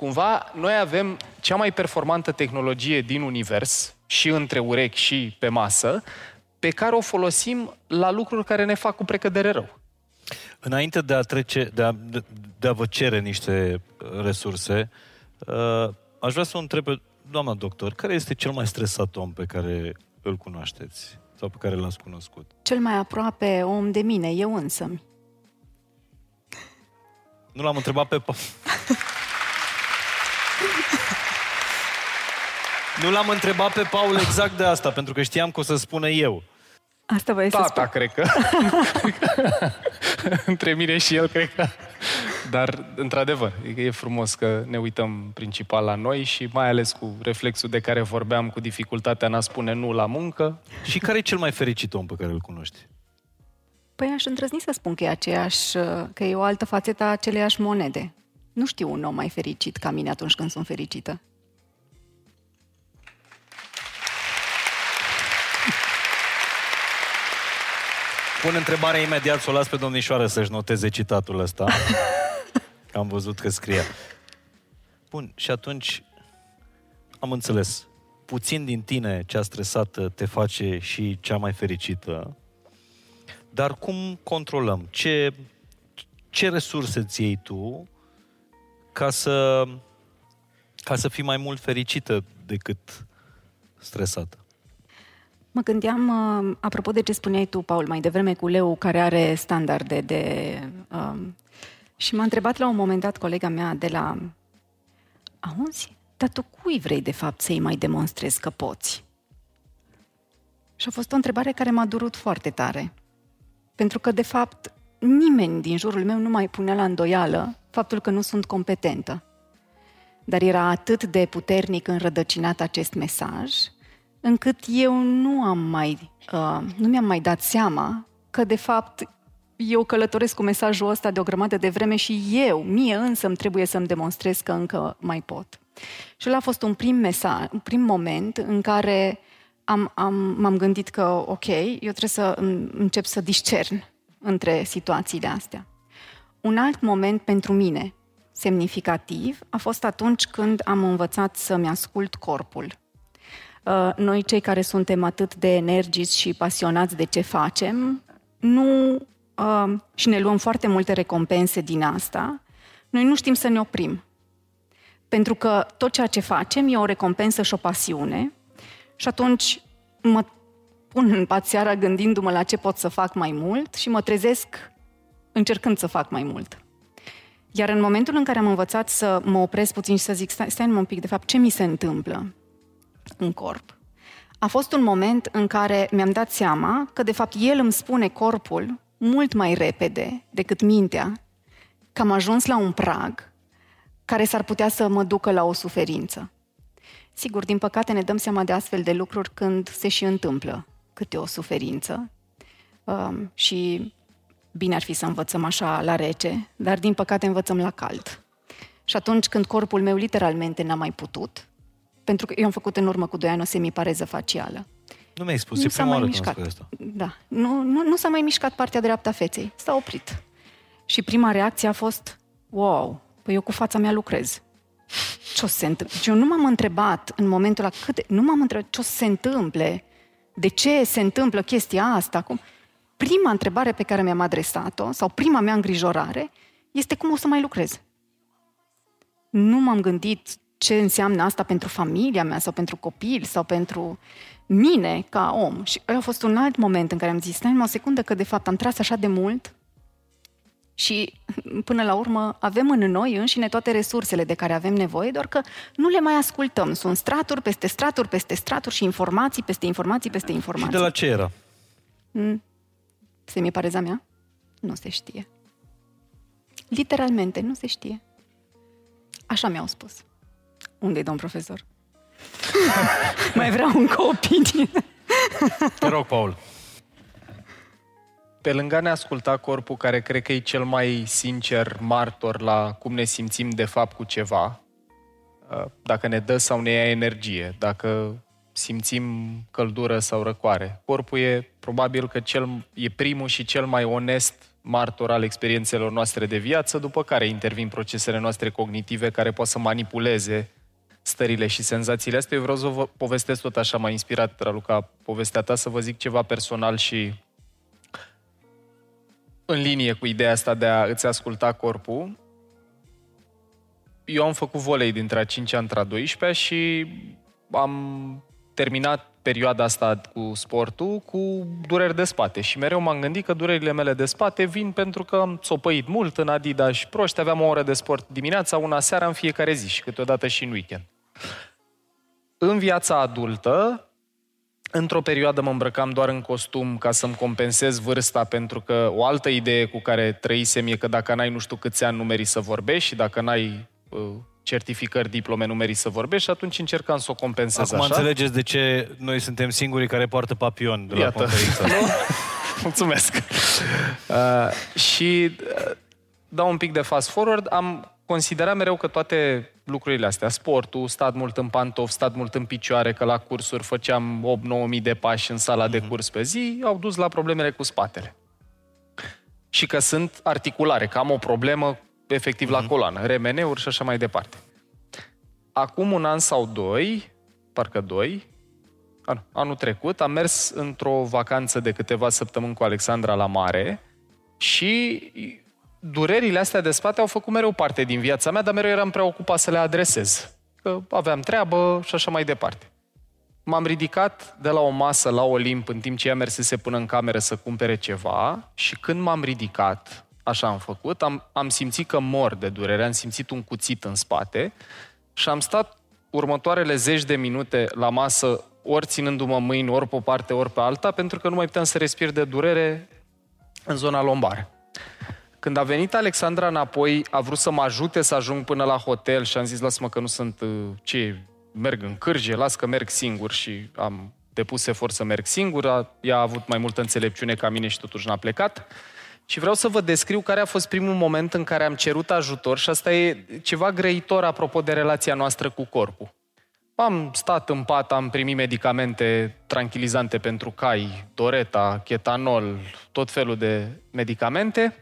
cumva, noi avem cea mai performantă tehnologie din univers, și între urechi și pe masă, pe care o folosim la lucruri care ne fac cu precădere rău. Înainte de a, trece, de a, de a vă cere niște resurse, uh, aș vrea să o întreb pe doamna doctor, care este cel mai stresat om pe care îl cunoașteți sau pe care l-ați cunoscut? Cel mai aproape om de mine, eu însă. Nu l-am întrebat pe... nu l-am întrebat pe Paul exact de asta, pentru că știam că o să spună eu. Asta vă Tata, să spun. cred că. Între mine și el, cred că. Dar, într-adevăr, e frumos că ne uităm principal la noi și mai ales cu reflexul de care vorbeam, cu dificultatea în a spune nu la muncă. Și care e cel mai fericit om pe care îl cunoști? Păi aș îndrăzni să spun că e aceeași, că e o altă fațetă a aceleiași monede. Nu știu un om mai fericit ca mine atunci când sunt fericită. Pun întrebarea imediat, să o las pe domnișoară să-și noteze citatul ăsta. Am văzut că scrie. Bun, și atunci am înțeles. Puțin din tine, cea stresată, te face și cea mai fericită. Dar cum controlăm? Ce, ce resurse ți iei tu ca să, ca să fii mai mult fericită decât stresată? Mă gândeam, uh, apropo de ce spuneai tu, Paul, mai devreme cu Leu, care are standarde de... Um, și m-a întrebat la un moment dat colega mea de la... Auzi, dar tu cui vrei de fapt să-i mai demonstrezi că poți? Și a fost o întrebare care m-a durut foarte tare. Pentru că, de fapt, nimeni din jurul meu nu mai punea la îndoială faptul că nu sunt competentă. Dar era atât de puternic înrădăcinat acest mesaj, încât eu nu am mai, uh, nu mi-am mai dat seama că, de fapt, eu călătoresc cu mesajul ăsta de o grămadă de vreme și eu, mie însă, îmi trebuie să-mi demonstrez că încă mai pot. Și ăla a fost un prim mesaj, un prim moment în care am, am, m-am gândit că, ok, eu trebuie să încep să discern între situațiile astea. Un alt moment pentru mine, semnificativ, a fost atunci când am învățat să-mi ascult corpul. Uh, noi, cei care suntem atât de energici și pasionați de ce facem, nu uh, și ne luăm foarte multe recompense din asta, noi nu știm să ne oprim. Pentru că tot ceea ce facem e o recompensă și o pasiune și atunci mă pun în pat seara gândindu-mă la ce pot să fac mai mult și mă trezesc încercând să fac mai mult. Iar în momentul în care am învățat să mă opresc puțin și să zic, stai, stai un pic, de fapt, ce mi se întâmplă în corp? A fost un moment în care mi-am dat seama că, de fapt, el îmi spune corpul mult mai repede decât mintea că am ajuns la un prag care s-ar putea să mă ducă la o suferință. Sigur, din păcate ne dăm seama de astfel de lucruri când se și întâmplă câte o suferință um, și bine ar fi să învățăm așa la rece, dar din păcate învățăm la cald. Și atunci când corpul meu literalmente n-a mai putut, pentru că eu am făcut în urmă cu doi ani o semipareză facială. Nu mi-ai spus, nu e prima mai mișcat. asta. Da, nu, nu, nu s-a mai mișcat partea dreaptă a feței, s-a oprit. Și prima reacție a fost, wow, păi eu cu fața mea lucrez. Ce o se întâmple? Eu nu m-am întrebat în momentul ăla cât de... Nu m-am întrebat ce o să se întâmple, de ce se întâmplă chestia asta. Cum... Prima întrebare pe care mi-am adresat-o, sau prima mea îngrijorare, este cum o să mai lucrez. Nu m-am gândit ce înseamnă asta pentru familia mea sau pentru copil sau pentru... mine ca om. Și a fost un alt moment în care am zis, stai o secundă că de fapt am tras așa de mult și până la urmă avem în noi înșine toate resursele de care avem nevoie, doar că nu le mai ascultăm. Sunt straturi peste straturi peste straturi și informații peste informații peste informații. Și de la ce era? Mm. Semipareza mea? Nu se știe. Literalmente, nu se știe. Așa mi-au spus. Unde-i domn profesor? Mai vreau un opinie. Te rog, Paul. Pe lângă a ne asculta corpul, care cred că e cel mai sincer martor la cum ne simțim de fapt cu ceva, uh, dacă ne dă sau ne ia energie, dacă simțim căldură sau răcoare. Corpul e probabil că cel, e primul și cel mai onest martor al experiențelor noastre de viață, după care intervin procesele noastre cognitive care pot să manipuleze stările și senzațiile astea. Eu vreau să vă povestesc tot așa, m-a inspirat, Raluca, povestea ta, să vă zic ceva personal și în linie cu ideea asta de a îți asculta corpul. Eu am făcut volei dintre a 5 între a 12 și am terminat perioada asta cu sportul cu dureri de spate și mereu m-am gândit că durerile mele de spate vin pentru că am țopăit mult în Adidas proști, aveam o oră de sport dimineața, una seara în fiecare zi și câteodată și în weekend. În viața adultă, într-o perioadă mă îmbrăcam doar în costum ca să-mi compensez vârsta, pentru că o altă idee cu care trăisem e că dacă n-ai nu știu câți ani nu meri să vorbești și dacă n-ai uh, certificări, diplome, nu meri să vorbești și atunci încercam să o compensez Acum așa. înțelegeți de ce noi suntem singurii care poartă papion de la Iată. conferința. Nu? Mulțumesc. Uh, și uh, dau un pic de fast forward. Am considerat mereu că toate lucrurile astea, sportul, stat mult în pantofi, stat mult în picioare, că la cursuri făceam 8-9 mii de pași în sala de curs pe zi, au dus la problemele cu spatele. Și că sunt articulare, că am o problemă efectiv la coloană, remeneuri și așa mai departe. Acum un an sau doi, parcă doi, an- anul trecut, am mers într-o vacanță de câteva săptămâni cu Alexandra la mare și durerile astea de spate au făcut mereu parte din viața mea, dar mereu eram preocupat să le adresez. Că aveam treabă și așa mai departe. M-am ridicat de la o masă la Olimp în timp ce ea mersese până în cameră să cumpere ceva și când m-am ridicat, așa am făcut, am, am simțit că mor de durere, am simțit un cuțit în spate și am stat următoarele zeci de minute la masă, ori ținându-mă mâini, ori pe o parte, ori pe alta, pentru că nu mai puteam să respir de durere în zona lombară. Când a venit Alexandra înapoi, a vrut să mă ajute să ajung până la hotel și am zis, lasă-mă că nu sunt, uh, ce, merg în cârje, las că merg singur și am depus efort să merg singur. A- Ea a avut mai multă înțelepciune ca mine și totuși n-a plecat. Și vreau să vă descriu care a fost primul moment în care am cerut ajutor și asta e ceva grăitor apropo de relația noastră cu corpul. Am stat în pat, am primit medicamente tranquilizante pentru cai, Doreta, Ketanol, tot felul de medicamente.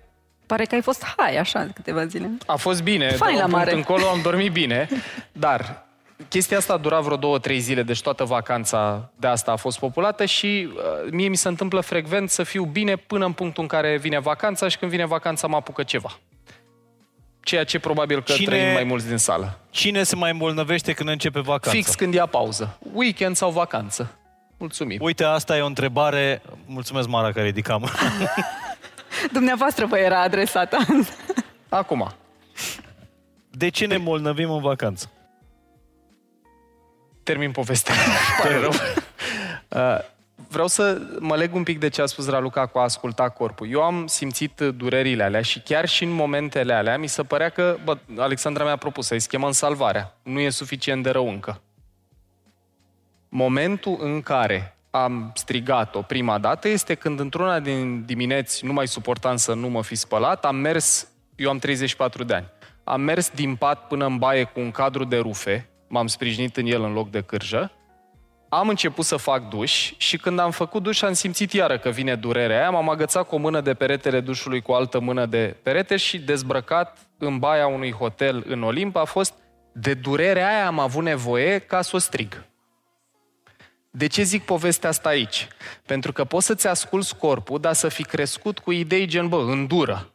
Pare că ai fost hai așa câteva zile. A fost bine, Fain de la un punct mare. încolo am dormit bine, dar chestia asta a durat vreo două, trei zile, deci toată vacanța de asta a fost populată și uh, mie mi se întâmplă frecvent să fiu bine până în punctul în care vine vacanța și când vine vacanța mă apucă ceva. Ceea ce probabil că Cine- trăim mai mulți din sală. Cine se mai îmbolnăvește când începe vacanța? Fix când ia pauză. Weekend sau vacanță. Mulțumim. Uite, asta e o întrebare. Mulțumesc, Mara, că ridicam. Dumneavoastră vă era adresată. Acum, De ce ne îmbolnăvim în vacanță? Termin povestea. Pare rău. Uh, Vreau să mă leg un pic de ce a spus Raluca cu a asculta corpul. Eu am simțit durerile alea și chiar și în momentele alea mi se părea că, bă, Alexandra mi-a propus să-i schemăm salvarea. Nu e suficient de rău încă. Momentul în care am strigat-o prima dată este când într-una din dimineți nu mai suportam să nu mă fi spălat, am mers, eu am 34 de ani, am mers din pat până în baie cu un cadru de rufe, m-am sprijinit în el în loc de cârjă, am început să fac duș și când am făcut duș am simțit iară că vine durerea aia, m-am agățat cu o mână de peretele dușului cu o altă mână de perete și dezbrăcat în baia unui hotel în Olimp a fost de durerea aia am avut nevoie ca să o strig. De ce zic povestea asta aici? Pentru că poți să-ți asculți corpul, dar să fi crescut cu idei gen, bă, îndură.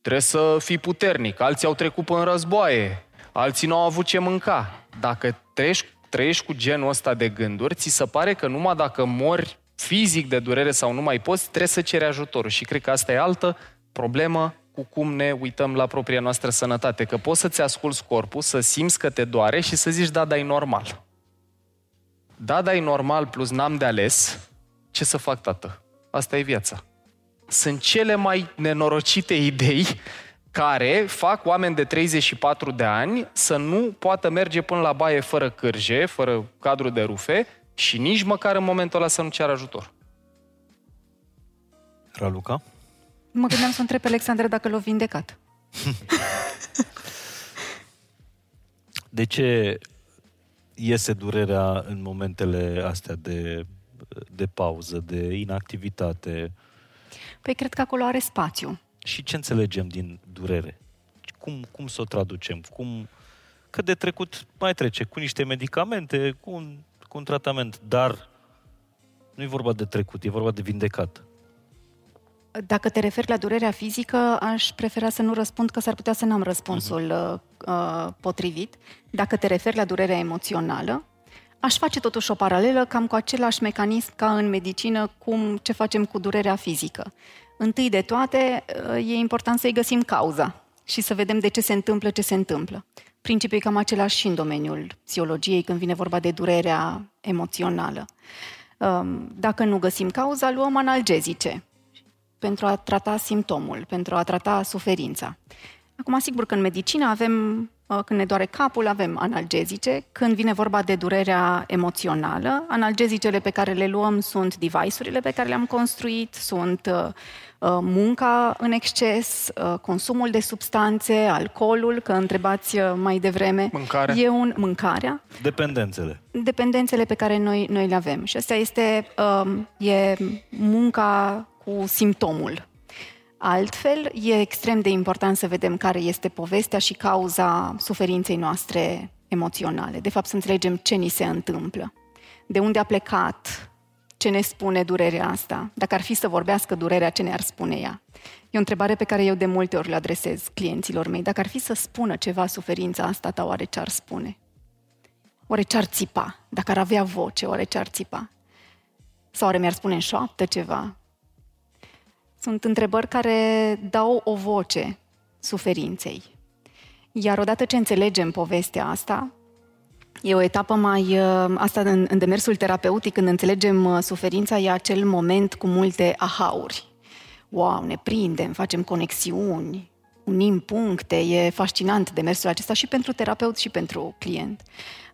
Trebuie să fii puternic. Alții au trecut în războaie. Alții nu au avut ce mânca. Dacă treci trăiești cu genul ăsta de gânduri, ți se pare că numai dacă mori fizic de durere sau nu mai poți, trebuie să ceri ajutor. Și cred că asta e altă problemă cu cum ne uităm la propria noastră sănătate. Că poți să-ți asculți corpul, să simți că te doare și să zici, da, dar e normal. Da, dar e normal plus n-am de ales, ce să fac, tată? Asta e viața. Sunt cele mai nenorocite idei care fac oameni de 34 de ani să nu poată merge până la baie fără cârje, fără cadru de rufe și nici măcar în momentul ăla să nu ceară ajutor. Raluca? Mă gândeam să întreb pe Alexandra dacă l-a vindecat. De ce iese durerea în momentele astea de, de pauză, de inactivitate? Păi cred că acolo are spațiu. Și ce înțelegem din durere? Cum, cum să o traducem? Cum, că de trecut mai trece cu niște medicamente, cu un, cu un tratament, dar nu e vorba de trecut, e vorba de vindecat. Dacă te referi la durerea fizică, aș prefera să nu răspund, că s-ar putea să n-am răspunsul uh-huh. uh, potrivit. Dacă te referi la durerea emoțională, aș face totuși o paralelă cam cu același mecanism ca în medicină, cum ce facem cu durerea fizică. Întâi de toate, uh, e important să-i găsim cauza și să vedem de ce se întâmplă ce se întâmplă. Principiul e cam același și în domeniul psihologiei, când vine vorba de durerea emoțională. Um, dacă nu găsim cauza, luăm analgezice pentru a trata simptomul, pentru a trata suferința. Acum, sigur că în medicină avem, uh, când ne doare capul, avem analgezice. Când vine vorba de durerea emoțională, analgezicele pe care le luăm sunt device-urile pe care le-am construit, sunt uh, uh, munca în exces, consumul de substanțe, alcoolul, că întrebați mai devreme. Mâncarea. E un, mâncarea. Dependențele. Dependențele pe care noi, noi le avem. Și asta este e munca cu simptomul. Altfel, e extrem de important să vedem care este povestea și cauza suferinței noastre emoționale. De fapt, să înțelegem ce ni se întâmplă. De unde a plecat, ce ne spune durerea asta. Dacă ar fi să vorbească durerea, ce ne-ar spune ea? E o întrebare pe care eu de multe ori le adresez clienților mei. Dacă ar fi să spună ceva suferința asta ta, oare ce ar spune? Oare ce ar țipa? Dacă ar avea voce, oare ce ar țipa? Sau oare mi-ar spune în șoaptă ceva? Sunt întrebări care dau o voce suferinței. Iar odată ce înțelegem povestea asta, e o etapă mai... Uh, asta în, în demersul terapeutic, când înțelegem uh, suferința, e acel moment cu multe ahauri. Wow, ne prindem, facem conexiuni, unim puncte, e fascinant demersul acesta și pentru terapeut și pentru client.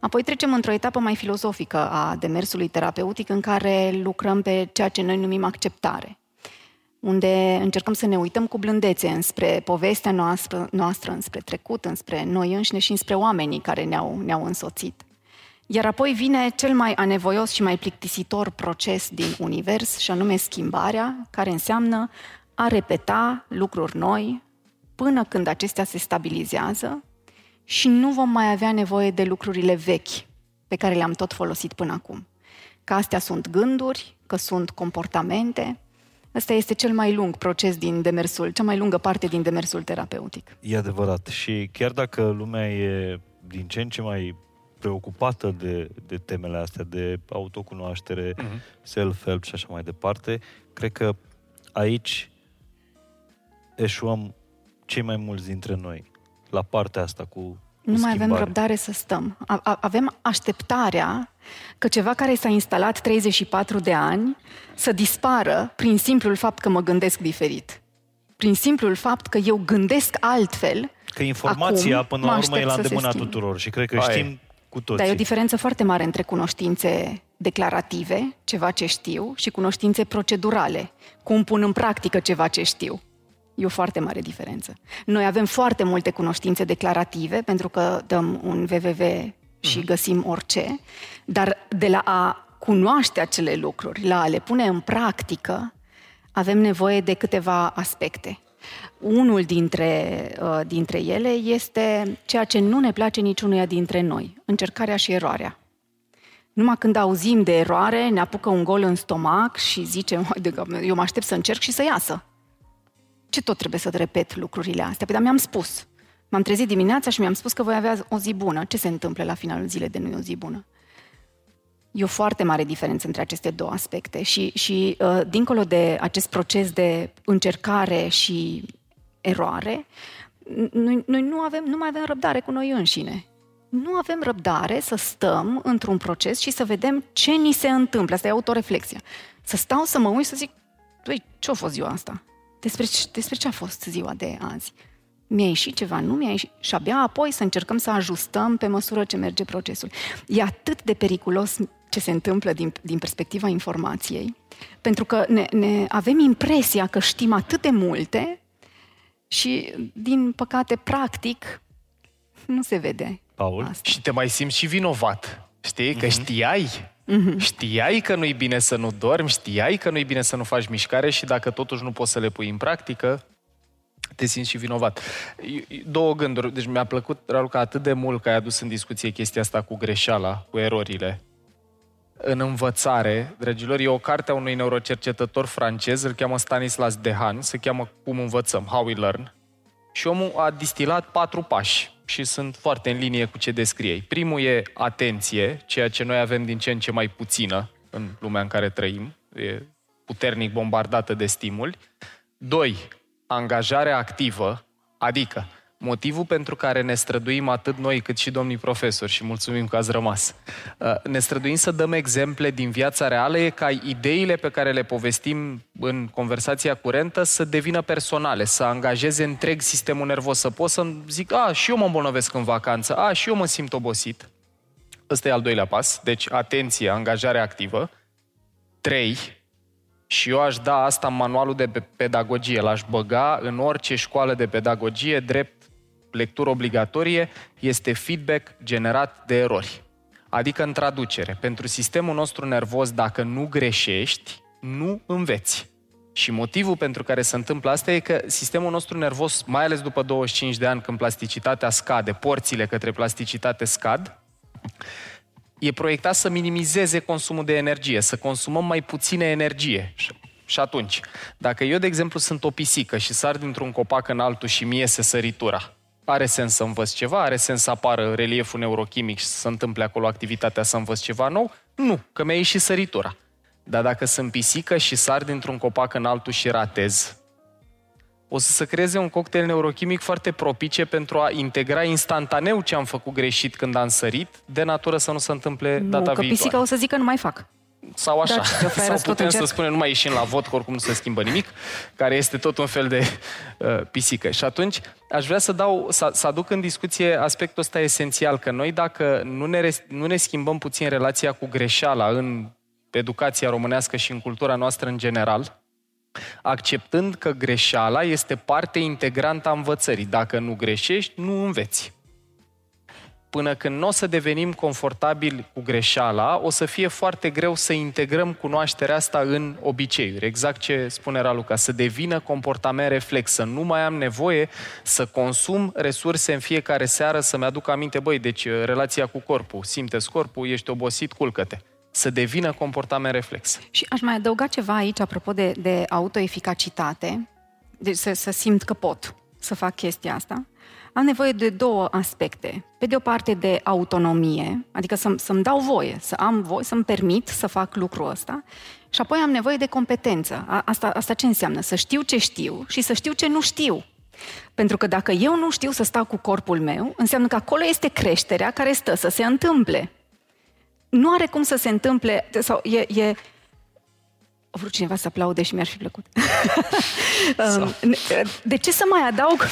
Apoi trecem într-o etapă mai filozofică a demersului terapeutic în care lucrăm pe ceea ce noi numim acceptare unde încercăm să ne uităm cu blândețe înspre povestea noastră, noastră înspre trecut, înspre noi înșine și înspre oamenii care ne-au, ne-au însoțit. Iar apoi vine cel mai anevoios și mai plictisitor proces din univers, și anume schimbarea, care înseamnă a repeta lucruri noi până când acestea se stabilizează și nu vom mai avea nevoie de lucrurile vechi pe care le-am tot folosit până acum. Că astea sunt gânduri, că sunt comportamente, Ăsta este cel mai lung proces din demersul, cea mai lungă parte din demersul terapeutic. E adevărat. Și chiar dacă lumea e din ce în ce mai preocupată de, de temele astea, de autocunoaștere, uh-huh. self-help și așa mai departe, cred că aici eșuăm cei mai mulți dintre noi la partea asta cu nu mai avem răbdare să stăm. Avem așteptarea că ceva care s-a instalat 34 de ani să dispară prin simplul fapt că mă gândesc diferit. Prin simplul fapt că eu gândesc altfel. Că informația, acum, până la urmă, e la îndemâna tuturor și cred că Aia. știm cu toții. Dar e o diferență foarte mare între cunoștințe declarative, ceva ce știu, și cunoștințe procedurale, cum pun în practică ceva ce știu. E o foarte mare diferență. Noi avem foarte multe cunoștințe declarative, pentru că dăm un www și mhm. găsim orice, dar de la a cunoaște acele lucruri, la a le pune în practică, avem nevoie de câteva aspecte. Unul dintre, uh, dintre ele este ceea ce nu ne place niciunuia dintre noi, încercarea și eroarea. Numai când auzim de eroare, ne apucă un gol în stomac și zicem, eu mă aștept să încerc și să iasă. Ce tot trebuie să repet lucrurile astea? Păi, dar mi-am spus. M-am trezit dimineața și mi-am spus că voi avea o zi bună. Ce se întâmplă la finalul zilei de nu e o zi bună? E o foarte mare diferență între aceste două aspecte și, și uh, dincolo de acest proces de încercare și eroare, noi, noi nu, avem, nu mai avem răbdare cu noi înșine. Nu avem răbdare să stăm într-un proces și să vedem ce ni se întâmplă. Asta e autoreflexia. Să stau să mă uit să zic, Păi, ce-a fost ziua asta? Despre, despre ce a fost ziua de azi? Mi-a ieșit ceva, nu mi-a ieșit? Și abia apoi să încercăm să ajustăm pe măsură ce merge procesul. E atât de periculos ce se întâmplă din, din perspectiva informației, pentru că ne, ne avem impresia că știm atât de multe și, din păcate, practic, nu se vede Paul? asta. Și te mai simți și vinovat. Știi? Că știai. Știai că nu-i bine să nu dormi, știai că nu-i bine să nu faci mișcare și dacă totuși nu poți să le pui în practică, te simți și vinovat. Două gânduri. Deci mi-a plăcut, Raluca, atât de mult că ai adus în discuție chestia asta cu greșeala, cu erorile. În învățare, dragilor, e o carte a unui neurocercetător francez, îl cheamă Stanislas Dehaene, se cheamă Cum învățăm, How We Learn. Și omul a distilat patru pași și sunt foarte în linie cu ce descrie. ei. Primul e atenție, ceea ce noi avem din ce în ce mai puțină în lumea în care trăim, e puternic bombardată de stimuli. Doi, angajarea activă, adică motivul pentru care ne străduim atât noi cât și domnii profesori și mulțumim că ați rămas. Uh, Ne străduim să dăm exemple din viața reală e ca ideile pe care le povestim în conversația curentă să devină personale, să angajeze întreg sistemul nervos, să pot să zic, a, și eu mă îmbolnăvesc în vacanță, a, și eu mă simt obosit. Ăsta e al doilea pas, deci atenție, angajare activă. Trei, și eu aș da asta în manualul de pe- pedagogie, l-aș băga în orice școală de pedagogie, drept lectură obligatorie, este feedback generat de erori. Adică în traducere, pentru sistemul nostru nervos, dacă nu greșești, nu înveți. Și motivul pentru care se întâmplă asta e că sistemul nostru nervos, mai ales după 25 de ani, când plasticitatea scade, porțile către plasticitate scad, e proiectat să minimizeze consumul de energie, să consumăm mai puțină energie. Și- Și atunci, dacă eu, de exemplu, sunt o pisică și sar dintr-un copac în altul și mie iese săritura, are sens să învăț ceva? Are sens să apară relieful neurochimic și să se întâmple acolo activitatea să învăț ceva nou? Nu, că mi-a ieșit săritura. Dar dacă sunt pisică și sar dintr-un copac în altul și ratez, o să se creeze un cocktail neurochimic foarte propice pentru a integra instantaneu ce am făcut greșit când am sărit, de natură să nu se întâmple Nu, data că viitoare. pisica o să zică nu mai fac. Sau așa. Da, ce o fraieră Sau să tot putem să încerc. spunem, nu mai ieșim la vot, că oricum nu se schimbă nimic, care este tot un fel de uh, pisică. Și atunci aș vrea să, dau, să, să aduc în discuție aspectul ăsta esențial, că noi dacă nu ne, res- nu ne schimbăm puțin relația cu greșeala în educația românească și în cultura noastră în general, acceptând că greșeala este parte integrantă a învățării. Dacă nu greșești, nu înveți până când nu o să devenim confortabili cu greșeala, o să fie foarte greu să integrăm cunoașterea asta în obiceiuri. Exact ce spune Raluca, să devină comportament reflex, să nu mai am nevoie să consum resurse în fiecare seară, să-mi aduc aminte, băi, deci relația cu corpul, simte corpul, ești obosit, culcă-te. Să devină comportament reflex. Și aș mai adăuga ceva aici, apropo de, de autoeficacitate, deci să, să simt că pot să fac chestia asta. Am nevoie de două aspecte. Pe de o parte de autonomie, adică să, să-mi dau voie, să am voie, să-mi permit să fac lucrul ăsta. Și apoi am nevoie de competență. A, asta, asta ce înseamnă? Să știu ce știu și să știu ce nu știu. Pentru că dacă eu nu știu să stau cu corpul meu, înseamnă că acolo este creșterea care stă să se întâmple. Nu are cum să se întâmple, sau e, e a vrut cineva să aplaude și mi-ar fi plăcut. Um, de ce să mai adaug...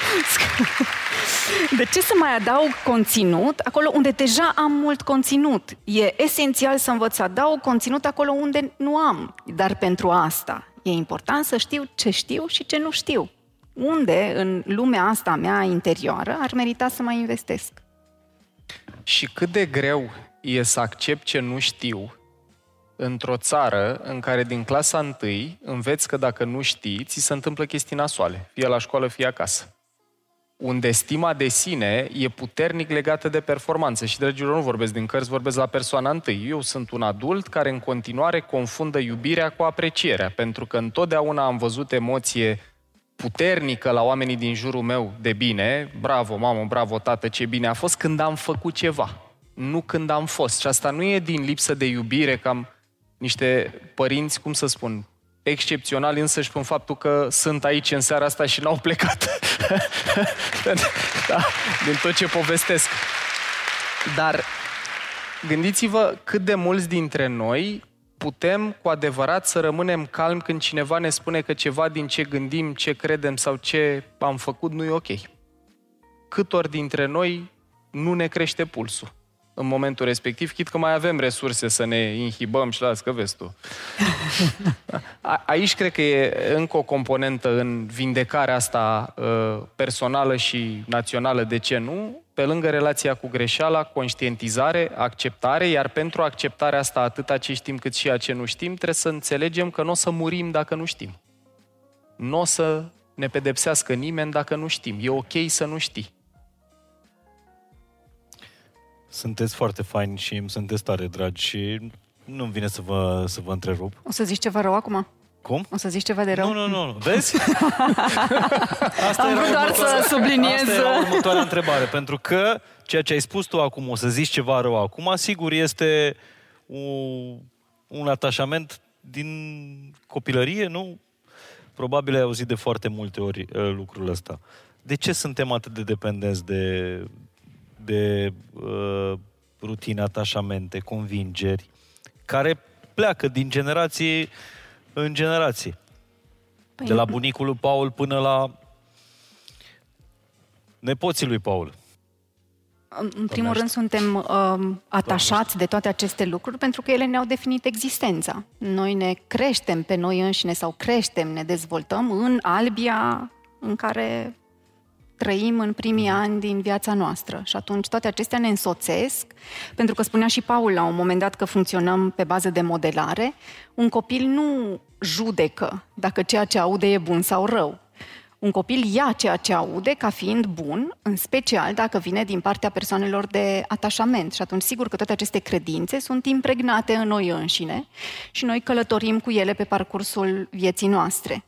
De ce să mai adaug conținut acolo unde deja am mult conținut? E esențial să învăț să adaug conținut acolo unde nu am. Dar pentru asta e important să știu ce știu și ce nu știu. Unde, în lumea asta mea interioară, ar merita să mai investesc. Și cât de greu e să accept ce nu știu într-o țară în care din clasa întâi înveți că dacă nu știi, ți se întâmplă chestii nasoale, fie la școală, fie acasă. Unde stima de sine e puternic legată de performanță. Și, dragilor, nu vorbesc din cărți, vorbesc la persoana întâi. Eu sunt un adult care în continuare confundă iubirea cu aprecierea, pentru că întotdeauna am văzut emoție puternică la oamenii din jurul meu de bine, bravo mamă, bravo tată, ce bine a fost când am făcut ceva. nu când am fost. Și asta nu e din lipsă de iubire, cam niște părinți, cum să spun, excepționali însăși prin faptul că sunt aici în seara asta și n-au plecat. da, din tot ce povestesc. Dar gândiți-vă cât de mulți dintre noi putem cu adevărat să rămânem calmi când cineva ne spune că ceva din ce gândim, ce credem sau ce am făcut nu e ok. Cât ori dintre noi nu ne crește pulsul în momentul respectiv, chit că mai avem resurse să ne inhibăm și las că vezi tu. A, aici cred că e încă o componentă în vindecarea asta uh, personală și națională, de ce nu? Pe lângă relația cu greșeala, conștientizare, acceptare, iar pentru acceptarea asta, atâta ce știm cât și a ce nu știm, trebuie să înțelegem că nu o să murim dacă nu știm. Nu o să ne pedepsească nimeni dacă nu știm. E ok să nu știi. Sunteți foarte faini și îmi sunteți tare dragi și nu-mi vine să vă, să vă întrerup. O să zici ceva rău acum? Cum? O să zici ceva de rău? Nu, nu, nu. Vezi? Asta Am vrut doar să subliniez. Asta era următoarea întrebare. Pentru că ceea ce ai spus tu acum, o să zici ceva rău acum, sigur este un, un atașament din copilărie, nu? Probabil ai auzit de foarte multe ori uh, lucrul ăsta. De ce suntem atât de dependenți de, de uh, rutine, atașamente, convingeri, care pleacă din generație în generație. Păi... De la bunicul lui Paul până la nepoții lui Paul. În primul rând suntem uh, atașați de toate aceste lucruri pentru că ele ne-au definit existența. Noi ne creștem pe noi înșine sau creștem, ne dezvoltăm în albia în care trăim în primii ani din viața noastră. Și atunci toate acestea ne însoțesc, pentru că spunea și Paul la un moment dat că funcționăm pe bază de modelare. Un copil nu judecă dacă ceea ce aude e bun sau rău. Un copil ia ceea ce aude ca fiind bun, în special dacă vine din partea persoanelor de atașament. Și atunci, sigur că toate aceste credințe sunt impregnate în noi înșine și noi călătorim cu ele pe parcursul vieții noastre.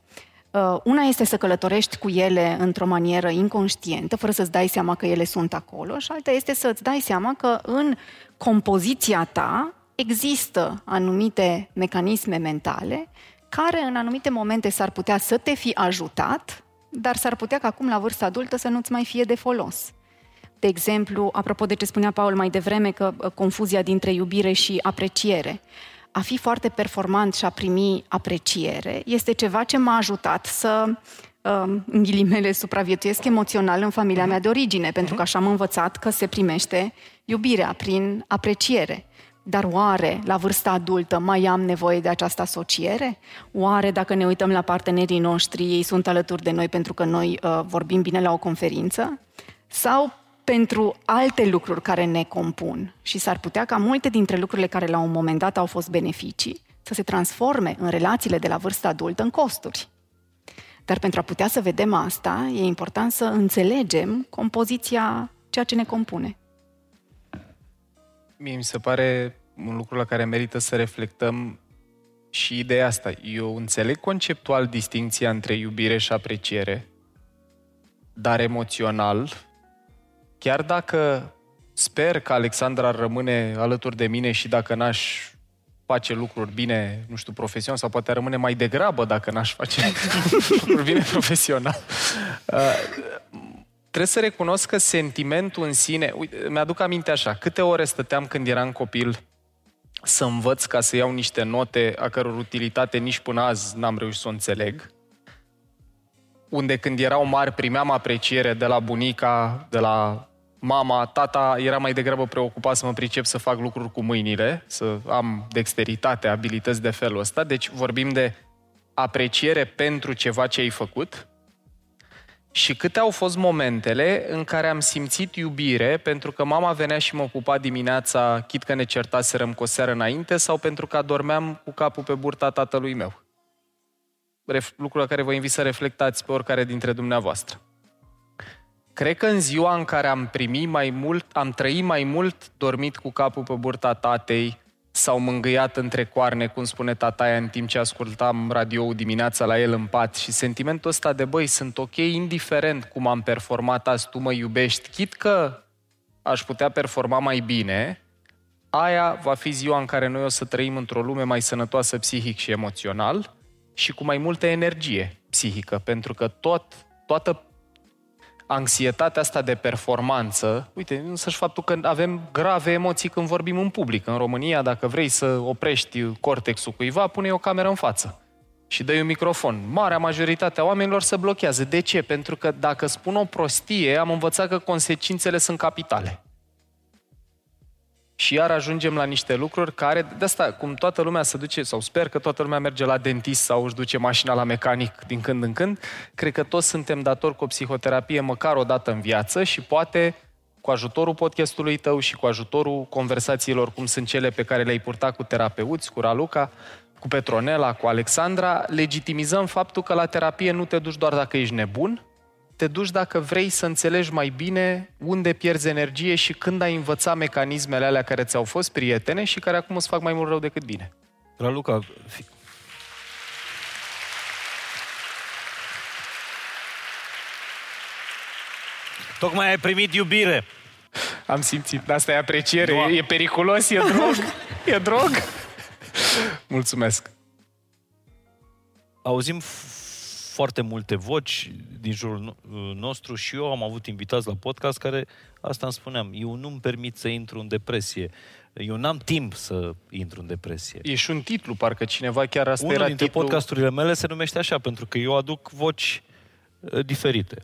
Uh, una este să călătorești cu ele într-o manieră inconștientă, fără să-ți dai seama că ele sunt acolo, și alta este să-ți dai seama că în compoziția ta există anumite mecanisme mentale care în anumite momente s-ar putea să te fi ajutat, dar s-ar putea că acum la vârsta adultă să nu-ți mai fie de folos. De exemplu, apropo de ce spunea Paul mai devreme, că uh, confuzia dintre iubire și apreciere a fi foarte performant și a primi apreciere este ceva ce m-a ajutat să um, în ghilimele, supraviețuiesc emoțional în familia mea de origine, pentru că așa am învățat că se primește iubirea prin apreciere. Dar oare, la vârsta adultă, mai am nevoie de această asociere? Oare, dacă ne uităm la partenerii noștri, ei sunt alături de noi pentru că noi uh, vorbim bine la o conferință? Sau pentru alte lucruri care ne compun și s-ar putea ca multe dintre lucrurile care la un moment dat au fost beneficii să se transforme în relațiile de la vârsta adultă în costuri. Dar pentru a putea să vedem asta, e important să înțelegem compoziția ceea ce ne compune. Mie mi se pare un lucru la care merită să reflectăm și ideea asta. Eu înțeleg conceptual distinția între iubire și apreciere, dar emoțional chiar dacă sper că Alexandra rămâne alături de mine și dacă n-aș face lucruri bine, nu știu, profesional, sau poate rămâne mai degrabă dacă n-aș face lucruri bine profesional. Uh, trebuie să recunosc că sentimentul în sine... Uite, mi-aduc aminte așa, câte ore stăteam când eram copil să învăț ca să iau niște note a căror utilitate nici până azi n-am reușit să o înțeleg unde când erau mari primeam apreciere de la bunica, de la mama, tata era mai degrabă preocupat să mă pricep să fac lucruri cu mâinile, să am dexteritate, abilități de felul ăsta. Deci vorbim de apreciere pentru ceva ce ai făcut. Și câte au fost momentele în care am simțit iubire pentru că mama venea și mă pupa dimineața, chit că ne certaserăm cu o seară înainte, sau pentru că adormeam cu capul pe burta tatălui meu lucru la care vă invit să reflectați pe oricare dintre dumneavoastră. Cred că în ziua în care am primit mai mult, am trăit mai mult dormit cu capul pe burta tatei sau mângâiat între coarne, cum spune tataia, în timp ce ascultam radio dimineața la el în pat. Și sentimentul ăsta de băi, sunt ok indiferent cum am performat azi, tu mă iubești, chit că aș putea performa mai bine, aia va fi ziua în care noi o să trăim într-o lume mai sănătoasă psihic și emoțional și cu mai multă energie psihică, pentru că tot, toată anxietatea asta de performanță, uite, însăși faptul că avem grave emoții când vorbim în public. În România, dacă vrei să oprești cortexul cuiva, pune o cameră în față și dă un microfon. Marea majoritate a oamenilor se blochează. De ce? Pentru că dacă spun o prostie, am învățat că consecințele sunt capitale. Și iar ajungem la niște lucruri care, de asta, cum toată lumea se duce, sau sper că toată lumea merge la dentist sau își duce mașina la mecanic din când în când, cred că toți suntem datori cu o psihoterapie măcar o dată în viață și poate cu ajutorul podcastului tău și cu ajutorul conversațiilor cum sunt cele pe care le-ai purtat cu terapeuți, cu Raluca, cu Petronela, cu Alexandra, legitimizăm faptul că la terapie nu te duci doar dacă ești nebun, te duci dacă vrei să înțelegi mai bine unde pierzi energie și când ai învățat mecanismele alea care ți-au fost prietene și care acum îți fac mai mult rău decât bine. Raluca, fi... Tocmai ai primit iubire. Am simțit. Asta e apreciere. E, e periculos, e drog. e drog. Mulțumesc. Auzim foarte multe voci din jurul nostru și eu am avut invitați la podcast care, asta îmi spuneam, eu nu-mi permit să intru în depresie. Eu n-am timp să intru în depresie. E și un titlu, parcă cineva chiar asta Unul era dintre titlu... podcasturile mele se numește așa, pentru că eu aduc voci uh, diferite.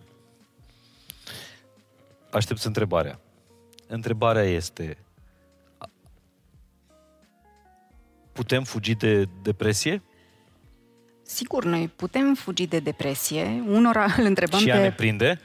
Aștept întrebarea. Întrebarea este, putem fugi de depresie? Sigur, noi putem fugi de depresie. Unora îl întrebam și pe... ea ne prinde?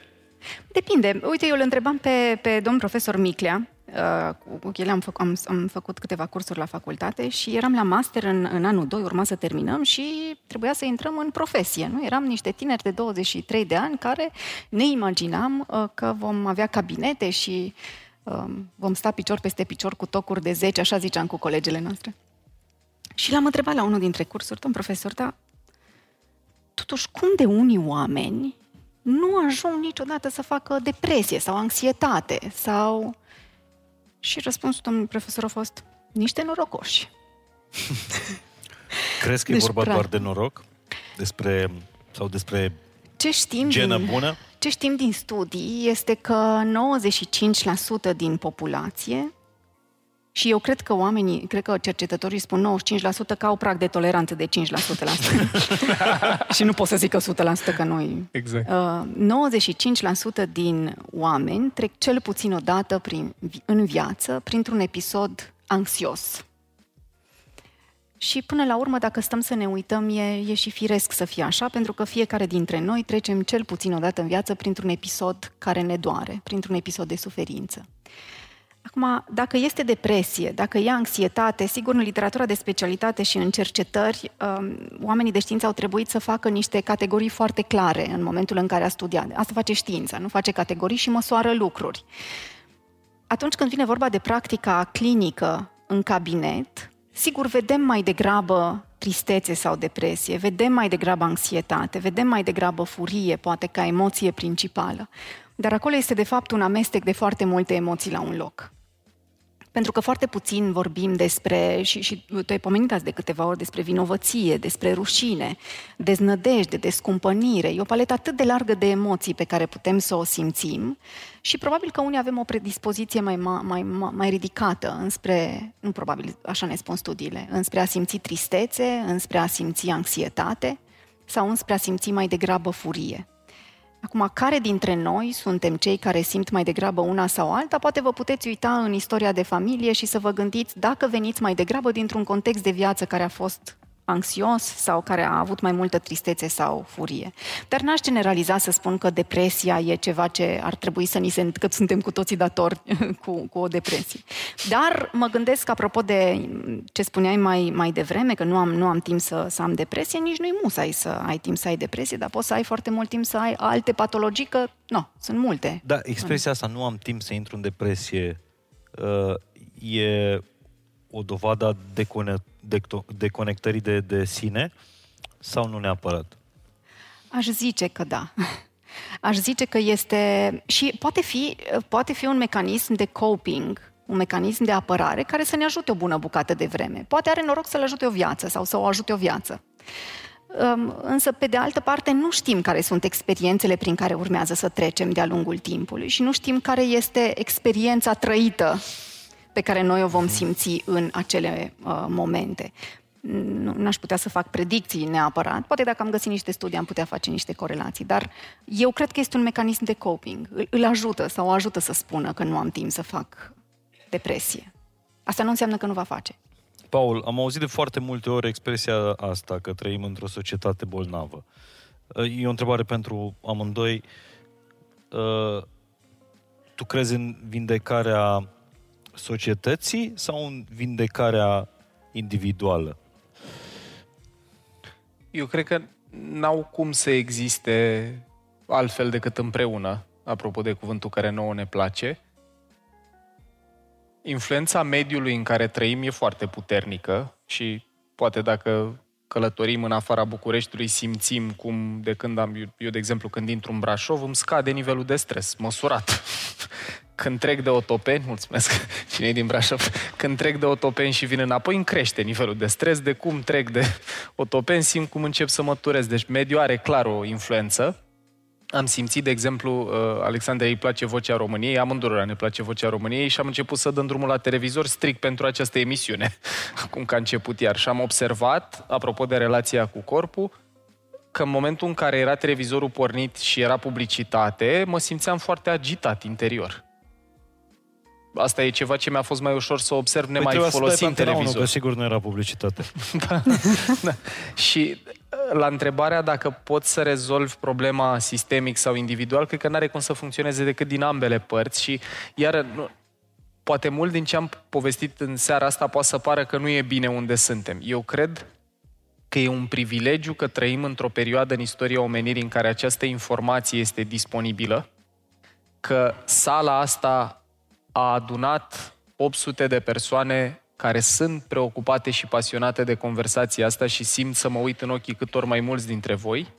Depinde. Uite, eu îl întrebam pe, pe domn profesor Miclea, uh, cu el am, fă, am, am făcut câteva cursuri la facultate și eram la master în, în anul 2, urma să terminăm și trebuia să intrăm în profesie. Nu? Eram niște tineri de 23 de ani care ne imaginam uh, că vom avea cabinete și uh, vom sta picior peste picior cu tocuri de 10, așa ziceam cu colegele noastre. Și l-am întrebat la unul dintre cursuri, domn profesor, dar totuși cum de unii oameni nu ajung niciodată să facă depresie sau anxietate sau... Și răspunsul domnului profesor a fost niște norocoși. Crezi că Deci, e vorba practic. doar de noroc? Despre, sau despre Ce știm, genă din, bună? ce știm din studii este că 95% din populație și eu cred că oamenii, cred că cercetătorii spun 95% că au prag de toleranță de 5% la asta. și nu pot să zic că 100% că noi. Exact. Uh, 95% din oameni trec cel puțin o dată prin, în viață printr-un episod anxios. Și până la urmă, dacă stăm să ne uităm, e, e și firesc să fie așa, pentru că fiecare dintre noi trecem cel puțin o dată în viață printr-un episod care ne doare, printr-un episod de suferință. Acum, dacă este depresie, dacă e anxietate, sigur, în literatura de specialitate și în cercetări, um, oamenii de știință au trebuit să facă niște categorii foarte clare în momentul în care a studiat. Asta face știința, nu face categorii și măsoară lucruri. Atunci când vine vorba de practica clinică în cabinet, sigur, vedem mai degrabă tristețe sau depresie, vedem mai degrabă anxietate, vedem mai degrabă furie, poate ca emoție principală. Dar acolo este de fapt un amestec de foarte multe emoții la un loc. Pentru că foarte puțin vorbim despre, și, și tu ai pomenit azi de câteva ori, despre vinovăție, despre rușine, deznădejde, descumpănire. E o paletă atât de largă de emoții pe care putem să o simțim și probabil că unii avem o predispoziție mai, ma- mai, ma- mai ridicată înspre, nu probabil, așa ne spun studiile, înspre a simți tristețe, înspre a simți anxietate sau înspre a simți mai degrabă furie. Acum, care dintre noi suntem cei care simt mai degrabă una sau alta? Poate vă puteți uita în istoria de familie și să vă gândiți dacă veniți mai degrabă dintr-un context de viață care a fost anxios sau care a avut mai multă tristețe sau furie. Dar n-aș generaliza să spun că depresia e ceva ce ar trebui să ni se... că suntem cu toții datori cu, cu o depresie. Dar mă gândesc, apropo de ce spuneai mai, mai devreme, că nu am, nu am timp să, să am depresie, nici nu-i musai să ai timp să ai depresie, dar poți să ai foarte mult timp să ai alte patologii, că, nu, sunt multe. Da, expresia asta, nu am timp să intru în depresie, uh, e o dovadă a decone- decto- deconectării de, de sine sau nu neapărat? Aș zice că da. Aș zice că este și poate fi, poate fi un mecanism de coping, un mecanism de apărare care să ne ajute o bună bucată de vreme. Poate are noroc să-l ajute o viață sau să o ajute o viață. Um, însă, pe de altă parte, nu știm care sunt experiențele prin care urmează să trecem de-a lungul timpului și nu știm care este experiența trăită pe care noi o vom simți în acele uh, momente. Nu, n-aș putea să fac predicții neapărat. Poate dacă am găsit niște studii am putea face niște corelații, dar eu cred că este un mecanism de coping. Îl, îl ajută sau o ajută să spună că nu am timp să fac depresie. Asta nu înseamnă că nu va face. Paul, am auzit de foarte multe ori expresia asta, că trăim într-o societate bolnavă. E o întrebare pentru amândoi. Uh, tu crezi în vindecarea societății sau în vindecarea individuală? Eu cred că n-au cum să existe altfel decât împreună, apropo de cuvântul care nouă ne place. Influența mediului în care trăim e foarte puternică și poate dacă călătorim în afara Bucureștiului, simțim cum de când am, eu de exemplu, când intru în Brașov, îmi scade nivelul de stres, măsurat. când trec de otopeni, mulțumesc, cine e din Brașov, când trec de otopeni și vin înapoi, îmi crește nivelul de stres, de cum trec de otopeni, simt cum încep să mă turez. Deci mediul are clar o influență. Am simțit, de exemplu, uh, Alexandrei îi place Vocea României, amândurora ne place Vocea României și am început să dăm drumul la televizor strict pentru această emisiune, acum că a început iar. Și am observat, apropo de relația cu corpul, că în momentul în care era televizorul pornit și era publicitate, mă simțeam foarte agitat interior asta e ceva ce mi-a fost mai ușor să observ păi nemai folosind televizor. că sigur nu era publicitate. da, da. Și uh, la întrebarea dacă pot să rezolvi problema sistemic sau individual, cred că nu are cum să funcționeze decât din ambele părți și iar nu, poate mult din ce am povestit în seara asta poate să pară că nu e bine unde suntem. Eu cred că e un privilegiu că trăim într-o perioadă în istoria omenirii în care această informație este disponibilă, că sala asta a adunat 800 de persoane care sunt preocupate și pasionate de conversația asta și simt să mă uit în ochii cât ori mai mulți dintre voi.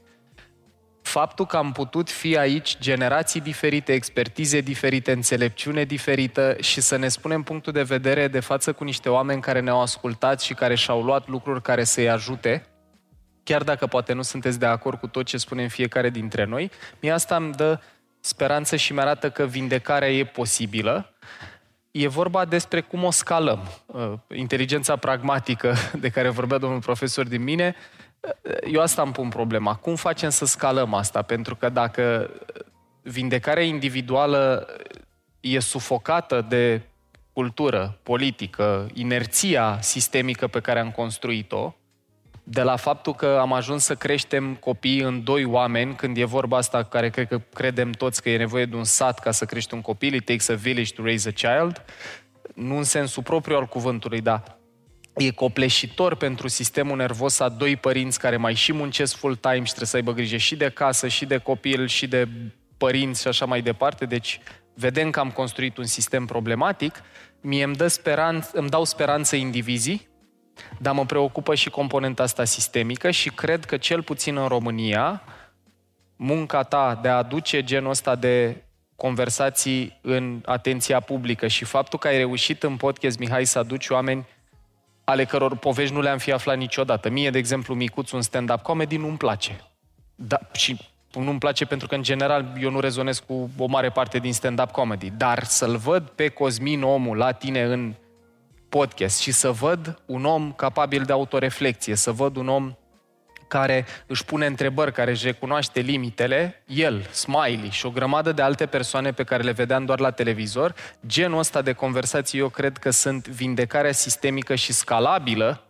Faptul că am putut fi aici generații diferite, expertize diferite, înțelepciune diferită și să ne spunem punctul de vedere de față cu niște oameni care ne-au ascultat și care și-au luat lucruri care să-i ajute, chiar dacă poate nu sunteți de acord cu tot ce spunem fiecare dintre noi, mie asta îmi dă speranță și mi-arată că vindecarea e posibilă. E vorba despre cum o scalăm. Uh, inteligența pragmatică de care vorbea domnul profesor din mine, uh, eu asta îmi pun problema. Cum facem să scalăm asta? Pentru că dacă vindecarea individuală e sufocată de cultură, politică, inerția sistemică pe care am construit-o, de la faptul că am ajuns să creștem copii în doi oameni, când e vorba asta care cred că credem toți că e nevoie de un sat ca să crești un copil, it takes a village to raise a child, nu în sensul propriu al cuvântului, dar e copleșitor pentru sistemul nervos a doi părinți care mai și muncesc full-time și trebuie să aibă grijă și de casă, și de copil, și de părinți și așa mai departe. Deci vedem că am construit un sistem problematic. Mie îmi, dă speranță, îmi dau speranță indivizii, dar mă preocupă și componenta asta sistemică și cred că cel puțin în România, munca ta de a aduce genul ăsta de conversații în atenția publică și faptul că ai reușit în podcast, Mihai, să aduci oameni ale căror povești nu le-am fi aflat niciodată. Mie, de exemplu, Micuț, un stand-up comedy, nu-mi place. Da, și nu-mi place pentru că, în general, eu nu rezonez cu o mare parte din stand-up comedy. Dar să-l văd pe Cosmin omul la tine în podcast și să văd un om capabil de autoreflexie, să văd un om care își pune întrebări, care își recunoaște limitele, el, Smiley și o grămadă de alte persoane pe care le vedeam doar la televizor, genul ăsta de conversații eu cred că sunt vindecarea sistemică și scalabilă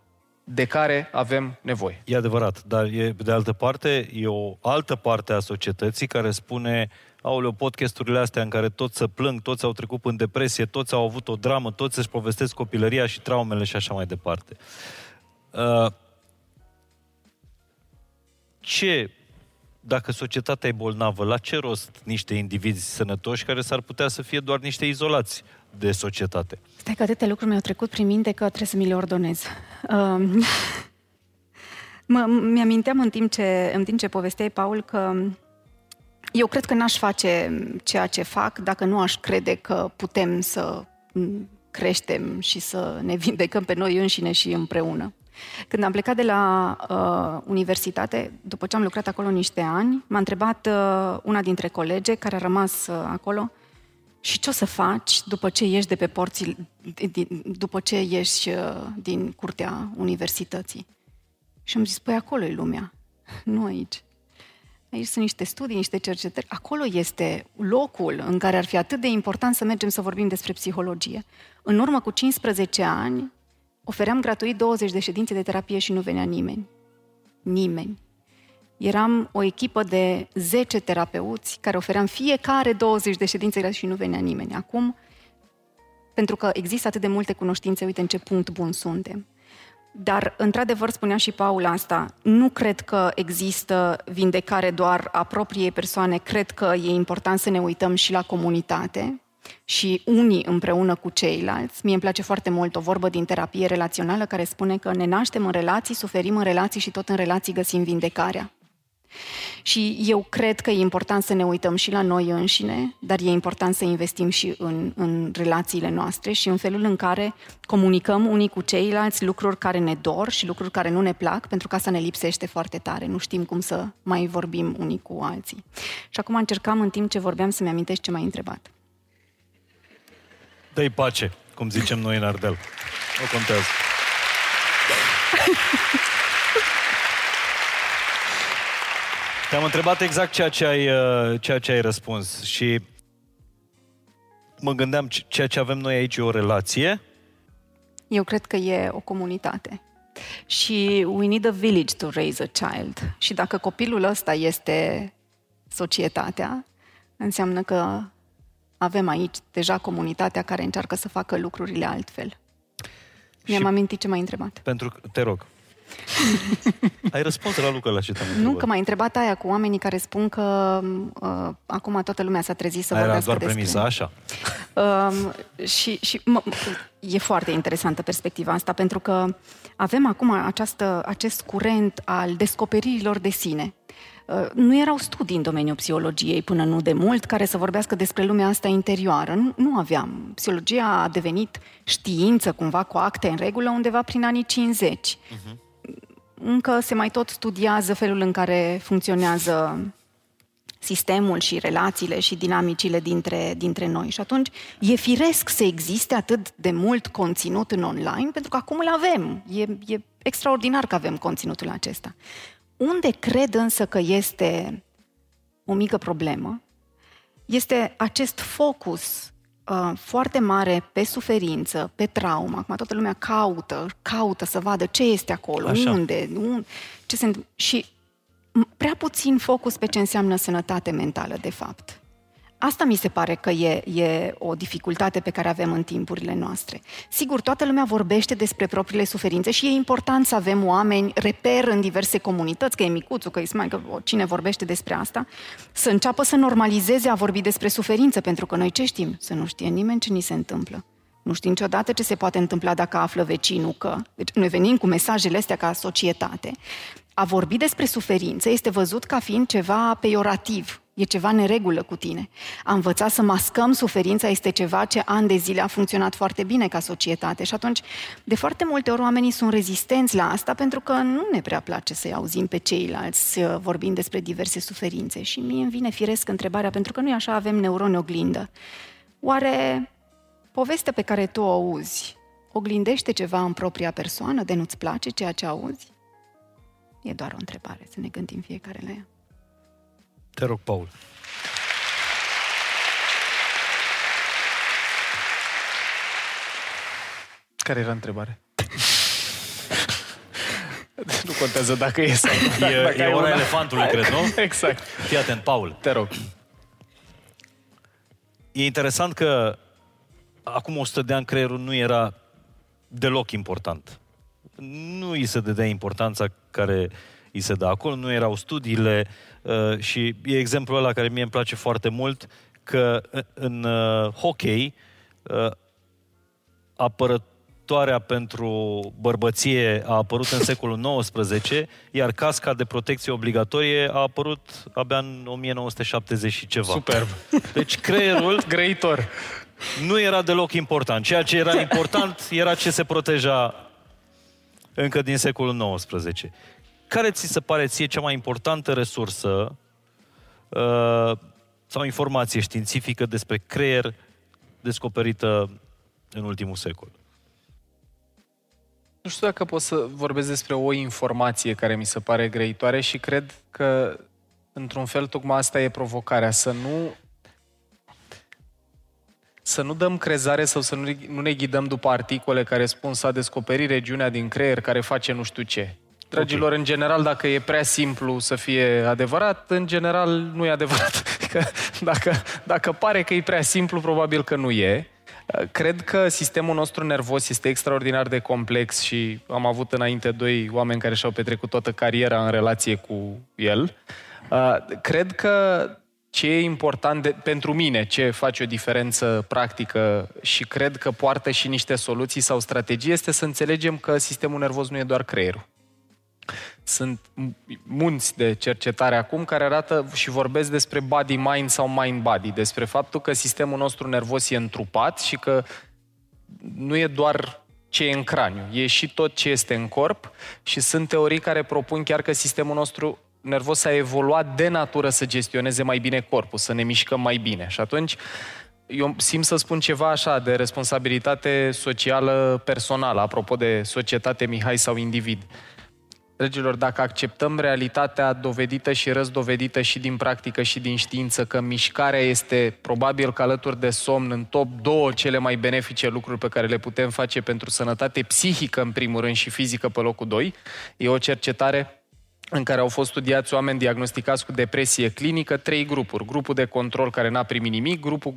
de care avem nevoie. E adevărat, dar e, de altă parte e o altă parte a societății care spune aoleu, podcasturile astea în care toți să plâng, toți au trecut în depresie, toți au avut o dramă, toți își povestesc copilăria și traumele și așa mai departe. Uh, ce, dacă societatea e bolnavă, la ce rost niște indivizi sănătoși care s-ar putea să fie doar niște izolați de societate? Stai că atâtea lucruri mi-au trecut prin minte că trebuie să mi le ordonez. Uh, mă, mi-aminteam în timp, ce, în timp ce povesteai, Paul, că eu cred că n-aș face ceea ce fac dacă nu aș crede că putem să mm, creștem și să ne vindecăm pe noi înșine și împreună. Când am plecat de la uh, universitate, după ce am lucrat acolo niște ani, m-a întrebat uh, una dintre colege care a rămas uh, acolo și ce o să faci după ce ieși de pe porții, după ce ieși uh, din curtea universității? Și am zis, păi acolo e lumea, nu aici. Aici sunt niște studii, niște cercetări. Acolo este locul în care ar fi atât de important să mergem să vorbim despre psihologie. În urmă cu 15 ani, ofeream gratuit 20 de ședințe de terapie și nu venea nimeni. Nimeni. Eram o echipă de 10 terapeuți care ofeream fiecare 20 de ședințe și nu venea nimeni. Acum, pentru că există atât de multe cunoștințe, uite în ce punct bun suntem. Dar, într-adevăr, spunea și Paul asta, nu cred că există vindecare doar a propriei persoane, cred că e important să ne uităm și la comunitate și unii împreună cu ceilalți. Mie îmi place foarte mult o vorbă din terapie relațională care spune că ne naștem în relații, suferim în relații și tot în relații găsim vindecarea. Și eu cred că e important să ne uităm și la noi înșine, dar e important să investim și în, în relațiile noastre și în felul în care comunicăm unii cu ceilalți lucruri care ne dor și lucruri care nu ne plac, pentru că asta ne lipsește foarte tare. Nu știm cum să mai vorbim unii cu alții. Și acum încercam în timp ce vorbeam să-mi amintesc ce m-ai întrebat. Dă-i pace, cum zicem noi în Ardel. Nu contează. Te-am întrebat exact ceea ce ai, uh, ceea ce ai răspuns și mă gândeam ceea ce avem noi aici e o relație. Eu cred că e o comunitate. Și we need a village to raise a child. Și dacă copilul ăsta este societatea, înseamnă că avem aici deja comunitatea care încearcă să facă lucrurile altfel. Mi-am amintit ce m-ai întrebat. Pentru te rog. Ai răspuns la lucrul la ce te-am Nu, că m-ai întrebat aia cu oamenii care spun că uh, acum toată lumea s-a trezit să Aia vorbească era doar despre... premisa, așa? Uh, și și mă, e foarte interesantă perspectiva asta, pentru că avem acum această, acest curent al descoperirilor de sine. Uh, nu erau studii în domeniul psihologiei până nu de mult care să vorbească despre lumea asta interioară. Nu, nu aveam. Psihologia a devenit știință cumva cu acte în regulă undeva prin anii 50. Uh-huh. Mhm. Încă se mai tot studiază felul în care funcționează sistemul și relațiile și dinamicile dintre, dintre noi. Și atunci e firesc să existe atât de mult conținut în online, pentru că acum îl avem. E, e extraordinar că avem conținutul acesta. Unde cred însă că este o mică problemă, este acest focus uh, foarte mare pe suferință, pe traumă. Acum toată lumea caută, caută să vadă ce este acolo, Așa. unde, unde ce se Și prea puțin focus pe ce înseamnă sănătate mentală, de fapt. Asta mi se pare că e, e o dificultate pe care avem în timpurile noastre. Sigur, toată lumea vorbește despre propriile suferințe și e important să avem oameni reper în diverse comunități, că e micuțul, că e smai, că cine vorbește despre asta, să înceapă să normalizeze a vorbi despre suferință, pentru că noi ce știm? Să nu știe nimeni ce ni se întâmplă. Nu știm niciodată ce se poate întâmpla dacă află vecinul că... Deci noi venim cu mesajele astea ca societate. A vorbi despre suferință este văzut ca fiind ceva peiorativ, E ceva neregulă cu tine. A învăța să mascăm suferința este ceva ce ani de zile a funcționat foarte bine ca societate și atunci, de foarte multe ori, oamenii sunt rezistenți la asta pentru că nu ne prea place să-i auzim pe ceilalți uh, vorbind despre diverse suferințe. Și mie îmi vine firesc întrebarea, pentru că noi așa avem neuroni oglindă. Oare povestea pe care tu o auzi oglindește ceva în propria persoană de nu-ți place ceea ce auzi? E doar o întrebare, să ne gândim fiecare la ea. Te rog, Paul. Care era întrebare? nu contează dacă e sau nu. E, dacă e ora una... elefantului, cred, nu? Exact. Fii atent, Paul. Te rog. E interesant că acum 100 de ani creierul nu era deloc important. Nu îi se dădea importanța care îi se dă acolo, nu erau studiile uh, și e exemplul ăla care mie îmi place foarte mult, că în uh, hockey uh, apără, toarea pentru bărbăție a apărut în secolul XIX, iar casca de protecție obligatorie a apărut abia în 1970 și ceva. Superb. Deci creierul Grăitor. nu era deloc important. Ceea ce era important era ce se proteja încă din secolul XIX. Care ți se pare ție cea mai importantă resursă uh, sau informație științifică despre creier descoperită în ultimul secol? Nu știu dacă pot să vorbesc despre o informație care mi se pare grăitoare și cred că, într-un fel, tocmai asta e provocarea, să nu să nu dăm crezare sau să nu, nu ne ghidăm după articole care spun s-a descoperit regiunea din creier care face nu știu ce. Dragilor, okay. în general, dacă e prea simplu să fie adevărat, în general nu e adevărat. Că dacă, dacă pare că e prea simplu, probabil că nu e. Cred că sistemul nostru nervos este extraordinar de complex și am avut înainte doi oameni care și-au petrecut toată cariera în relație cu el. Cred că ce e important de, pentru mine, ce face o diferență practică și cred că poartă și niște soluții sau strategii, este să înțelegem că sistemul nervos nu e doar creierul. Sunt munți de cercetare acum care arată și vorbesc despre body-mind sau mind-body, despre faptul că sistemul nostru nervos e întrupat și că nu e doar ce e în craniu, e și tot ce este în corp și sunt teorii care propun chiar că sistemul nostru nervos a evoluat de natură să gestioneze mai bine corpul, să ne mișcăm mai bine. Și atunci eu simt să spun ceva așa de responsabilitate socială personală, apropo de societate, Mihai, sau individ. Dragilor, dacă acceptăm realitatea dovedită și răzdovedită și din practică și din știință, că mișcarea este probabil că alături de somn în top două cele mai benefice lucruri pe care le putem face pentru sănătate psihică în primul rând și fizică pe locul 2, e o cercetare în care au fost studiați oameni diagnosticați cu depresie clinică, trei grupuri. Grupul de control care n-a primit nimic, grupul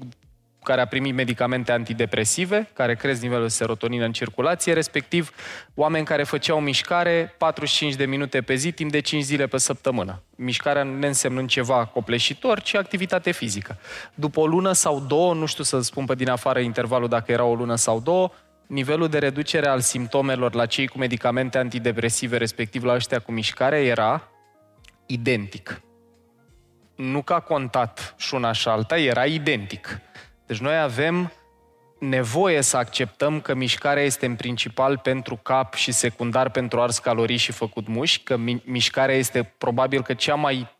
care a primit medicamente antidepresive, care cresc nivelul de serotonină în circulație, respectiv oameni care făceau mișcare 45 de minute pe zi, timp de 5 zile pe săptămână. Mișcarea ne însemnând ceva copleșitor, ci activitate fizică. După o lună sau două, nu știu să spun pe din afară intervalul dacă era o lună sau două, nivelul de reducere al simptomelor la cei cu medicamente antidepresive, respectiv la ăștia cu mișcare, era identic. Nu că a contat și una și alta, era identic. Deci noi avem nevoie să acceptăm că mișcarea este în principal pentru cap și secundar pentru ars calorii și făcut mușchi, că mi- mișcarea este probabil că cea mai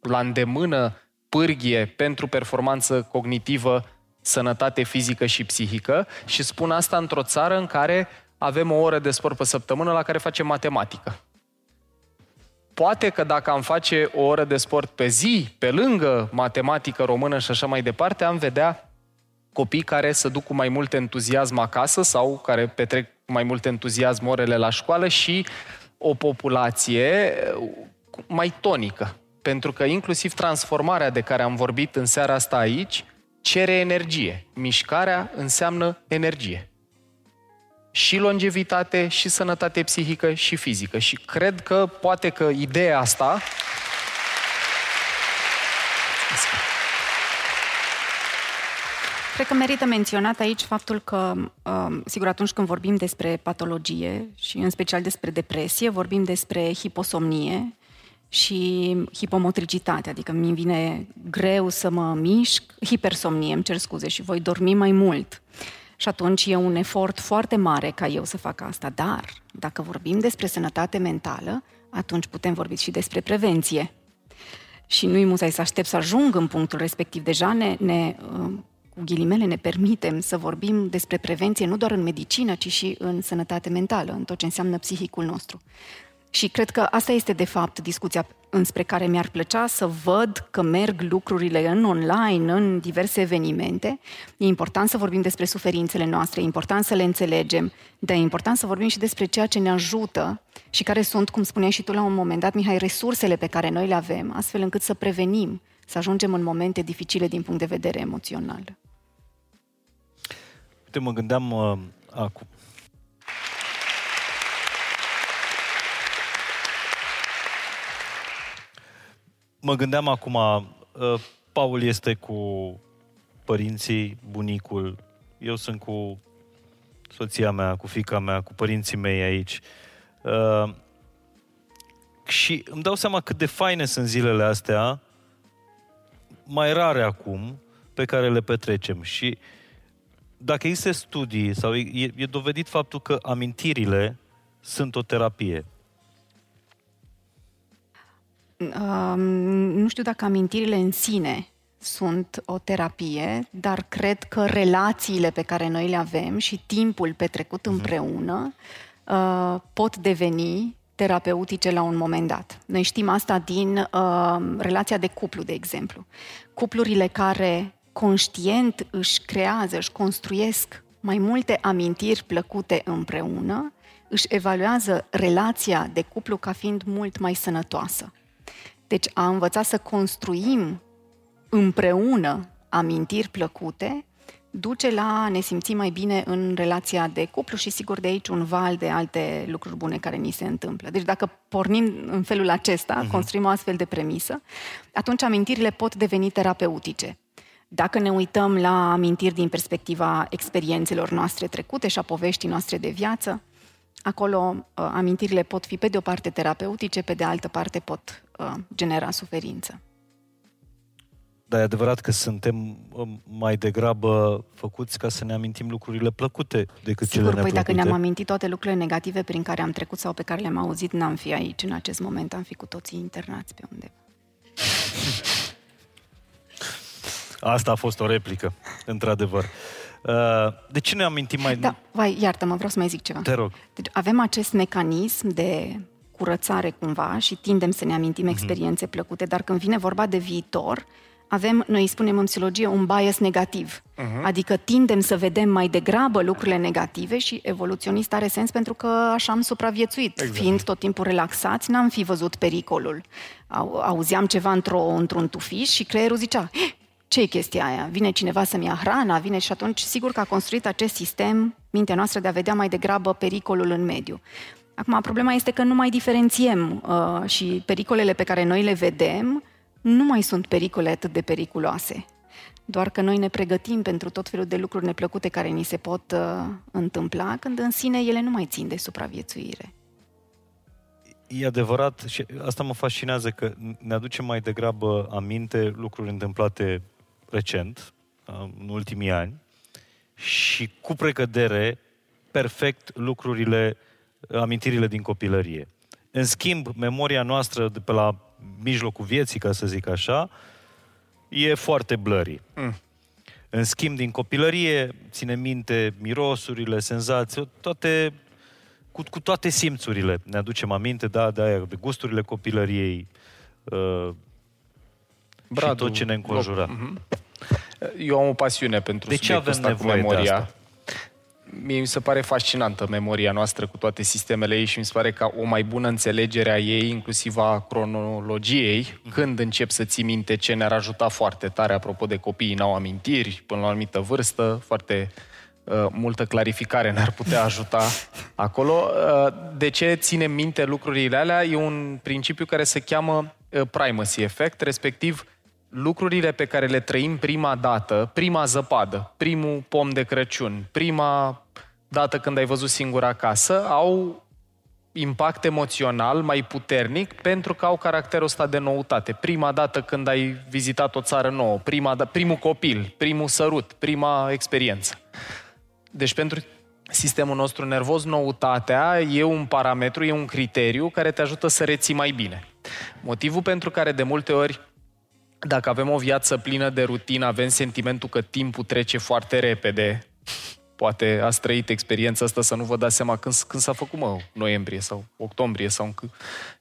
la îndemână pârghie pentru performanță cognitivă, sănătate fizică și psihică și spun asta într-o țară în care avem o oră de sport pe săptămână la care facem matematică. Poate că dacă am face o oră de sport pe zi, pe lângă matematică română și așa mai departe, am vedea copii care să duc cu mai mult entuziasm acasă sau care petrec cu mai mult entuziasm orele la școală și o populație uh, mai tonică. Pentru că inclusiv transformarea de care am vorbit în seara asta aici cere energie. Mișcarea înseamnă energie. Și longevitate, și sănătate psihică, și fizică. Și cred că poate că ideea asta Cred că merită menționat aici faptul că, um, sigur, atunci când vorbim despre patologie și în special despre depresie, vorbim despre hiposomnie și hipomotricitate, adică mi vine greu să mă mișc, hipersomnie, îmi cer scuze, și voi dormi mai mult. Și atunci e un efort foarte mare ca eu să fac asta. Dar, dacă vorbim despre sănătate mentală, atunci putem vorbi și despre prevenție. Și nu-i musai să aștept să ajung în punctul respectiv. Deja ne, ne um, cu ghilimele, ne permitem să vorbim despre prevenție nu doar în medicină, ci și în sănătate mentală, în tot ce înseamnă psihicul nostru. Și cred că asta este, de fapt, discuția înspre care mi-ar plăcea să văd că merg lucrurile în online, în diverse evenimente. E important să vorbim despre suferințele noastre, e important să le înțelegem, dar e important să vorbim și despre ceea ce ne ajută și care sunt, cum spuneai și tu la un moment dat, Mihai, resursele pe care noi le avem, astfel încât să prevenim, să ajungem în momente dificile din punct de vedere emoțional. Uite, mă gândeam uh, acum. Mă gândeam acum, uh, Paul este cu părinții, bunicul, eu sunt cu soția mea, cu fica mea, cu părinții mei aici. Uh, și îmi dau seama cât de faine sunt zilele astea, mai rare acum, pe care le petrecem. Și dacă există studii sau e, e dovedit faptul că amintirile sunt o terapie. Um, nu știu dacă amintirile în sine sunt o terapie, dar cred că relațiile pe care noi le avem și timpul petrecut mm-hmm. împreună uh, pot deveni terapeutice la un moment dat. Noi știm asta din uh, relația de cuplu, de exemplu. Cuplurile care conștient își creează, își construiesc mai multe amintiri plăcute împreună, își evaluează relația de cuplu ca fiind mult mai sănătoasă. Deci a învăța să construim împreună amintiri plăcute duce la a ne simți mai bine în relația de cuplu și sigur de aici un val de alte lucruri bune care ni se întâmplă. Deci dacă pornim în felul acesta, uh-huh. construim o astfel de premisă, atunci amintirile pot deveni terapeutice. Dacă ne uităm la amintiri din perspectiva experiențelor noastre trecute și a poveștii noastre de viață, acolo uh, amintirile pot fi pe de o parte terapeutice, pe de altă parte pot uh, genera suferință. Dar e adevărat că suntem um, mai degrabă făcuți ca să ne amintim lucrurile plăcute decât Sigur, cele neplăcute. păi dacă ne-am amintit toate lucrurile negative prin care am trecut sau pe care le-am auzit, n-am fi aici în acest moment, am fi cu toții internați pe undeva. Asta a fost o replică, într-adevăr. Uh, de ce ne amintim mai... Da, vai, iartă-mă, vreau să mai zic ceva. Te rog. Deci avem acest mecanism de curățare cumva și tindem să ne amintim mm-hmm. experiențe plăcute, dar când vine vorba de viitor, avem, noi îi spunem în psihologie, un bias negativ. Uh-huh. Adică tindem să vedem mai degrabă lucrurile negative și evoluționist are sens pentru că așa am supraviețuit. Exact. Fiind tot timpul relaxați, n-am fi văzut pericolul. Auzeam ceva într-o, într-un tufiș și creierul zicea, ce e chestia aia? Vine cineva să-mi ia hrana? Vine și atunci, sigur că a construit acest sistem, mintea noastră, de a vedea mai degrabă pericolul în mediu. Acum, problema este că nu mai diferențiem uh, și pericolele pe care noi le vedem nu mai sunt pericole atât de periculoase. Doar că noi ne pregătim pentru tot felul de lucruri neplăcute care ni se pot uh, întâmpla, când în sine ele nu mai țin de supraviețuire. E adevărat și asta mă fascinează că ne aducem mai degrabă aminte lucruri întâmplate recent, uh, în ultimii ani, și cu precădere perfect lucrurile, amintirile din copilărie. În schimb, memoria noastră de pe la mijlocul vieții, ca să zic așa, e foarte blurry. Mm. În schimb, din copilărie, ține minte mirosurile, senzații, toate, cu, cu toate simțurile. Ne aducem aminte, da, de, aia, de gusturile copilăriei uh, Bradu, și tot ce ne înconjura. Mm-hmm. Eu am o pasiune pentru de ce avem ăsta nevoie cu memoria. De asta? mie mi se pare fascinantă memoria noastră cu toate sistemele ei și mi se pare că o mai bună înțelegere a ei, inclusiv a cronologiei, mm-hmm. când încep să ții minte ce ne-ar ajuta foarte tare, apropo de copiii n-au amintiri, până la o anumită vârstă, foarte uh, multă clarificare ne-ar putea ajuta acolo. Uh, de ce ținem minte lucrurile alea? E un principiu care se cheamă uh, primacy effect, respectiv lucrurile pe care le trăim prima dată, prima zăpadă, primul pom de Crăciun, prima dată când ai văzut singur acasă, au impact emoțional mai puternic pentru că au caracterul ăsta de noutate. Prima dată când ai vizitat o țară nouă, prima da- primul copil, primul sărut, prima experiență. Deci pentru sistemul nostru nervos, noutatea e un parametru, e un criteriu care te ajută să reții mai bine. Motivul pentru care de multe ori dacă avem o viață plină de rutină, avem sentimentul că timpul trece foarte repede, poate ați trăit experiența asta să nu vă dați seama când, când s-a făcut, mă, noiembrie sau octombrie sau în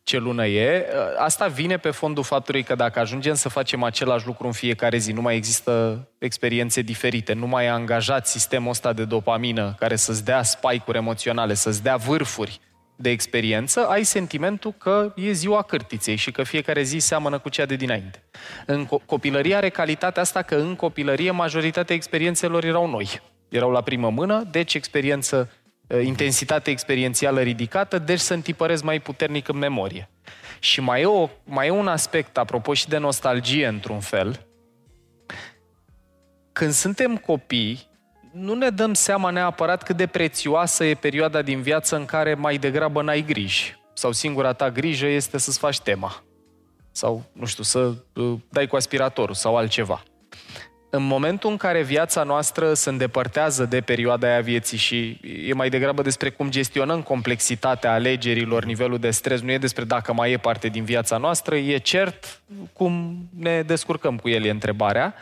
ce lună e. Asta vine pe fondul faptului că dacă ajungem să facem același lucru în fiecare zi, nu mai există experiențe diferite, nu mai e angajat sistemul ăsta de dopamină care să-ți dea spike-uri emoționale, să-ți dea vârfuri de experiență, ai sentimentul că e ziua cârtiței și că fiecare zi seamănă cu cea de dinainte. În copilărie are calitatea asta că în copilărie majoritatea experiențelor erau noi. Erau la primă mână, deci experiență, ă, intensitate experiențială ridicată, deci să întipăresc mai puternic în memorie. Și mai e, o, mai e un aspect, apropo și de nostalgie într-un fel, când suntem copii, nu ne dăm seama neapărat cât de prețioasă e perioada din viață în care mai degrabă n-ai griji. Sau singura ta grijă este să-ți faci tema. Sau, nu știu, să uh, dai cu aspiratorul sau altceva. În momentul în care viața noastră se îndepărtează de perioada aia vieții și e mai degrabă despre cum gestionăm complexitatea alegerilor, nivelul de stres, nu e despre dacă mai e parte din viața noastră, e cert cum ne descurcăm cu el, e întrebarea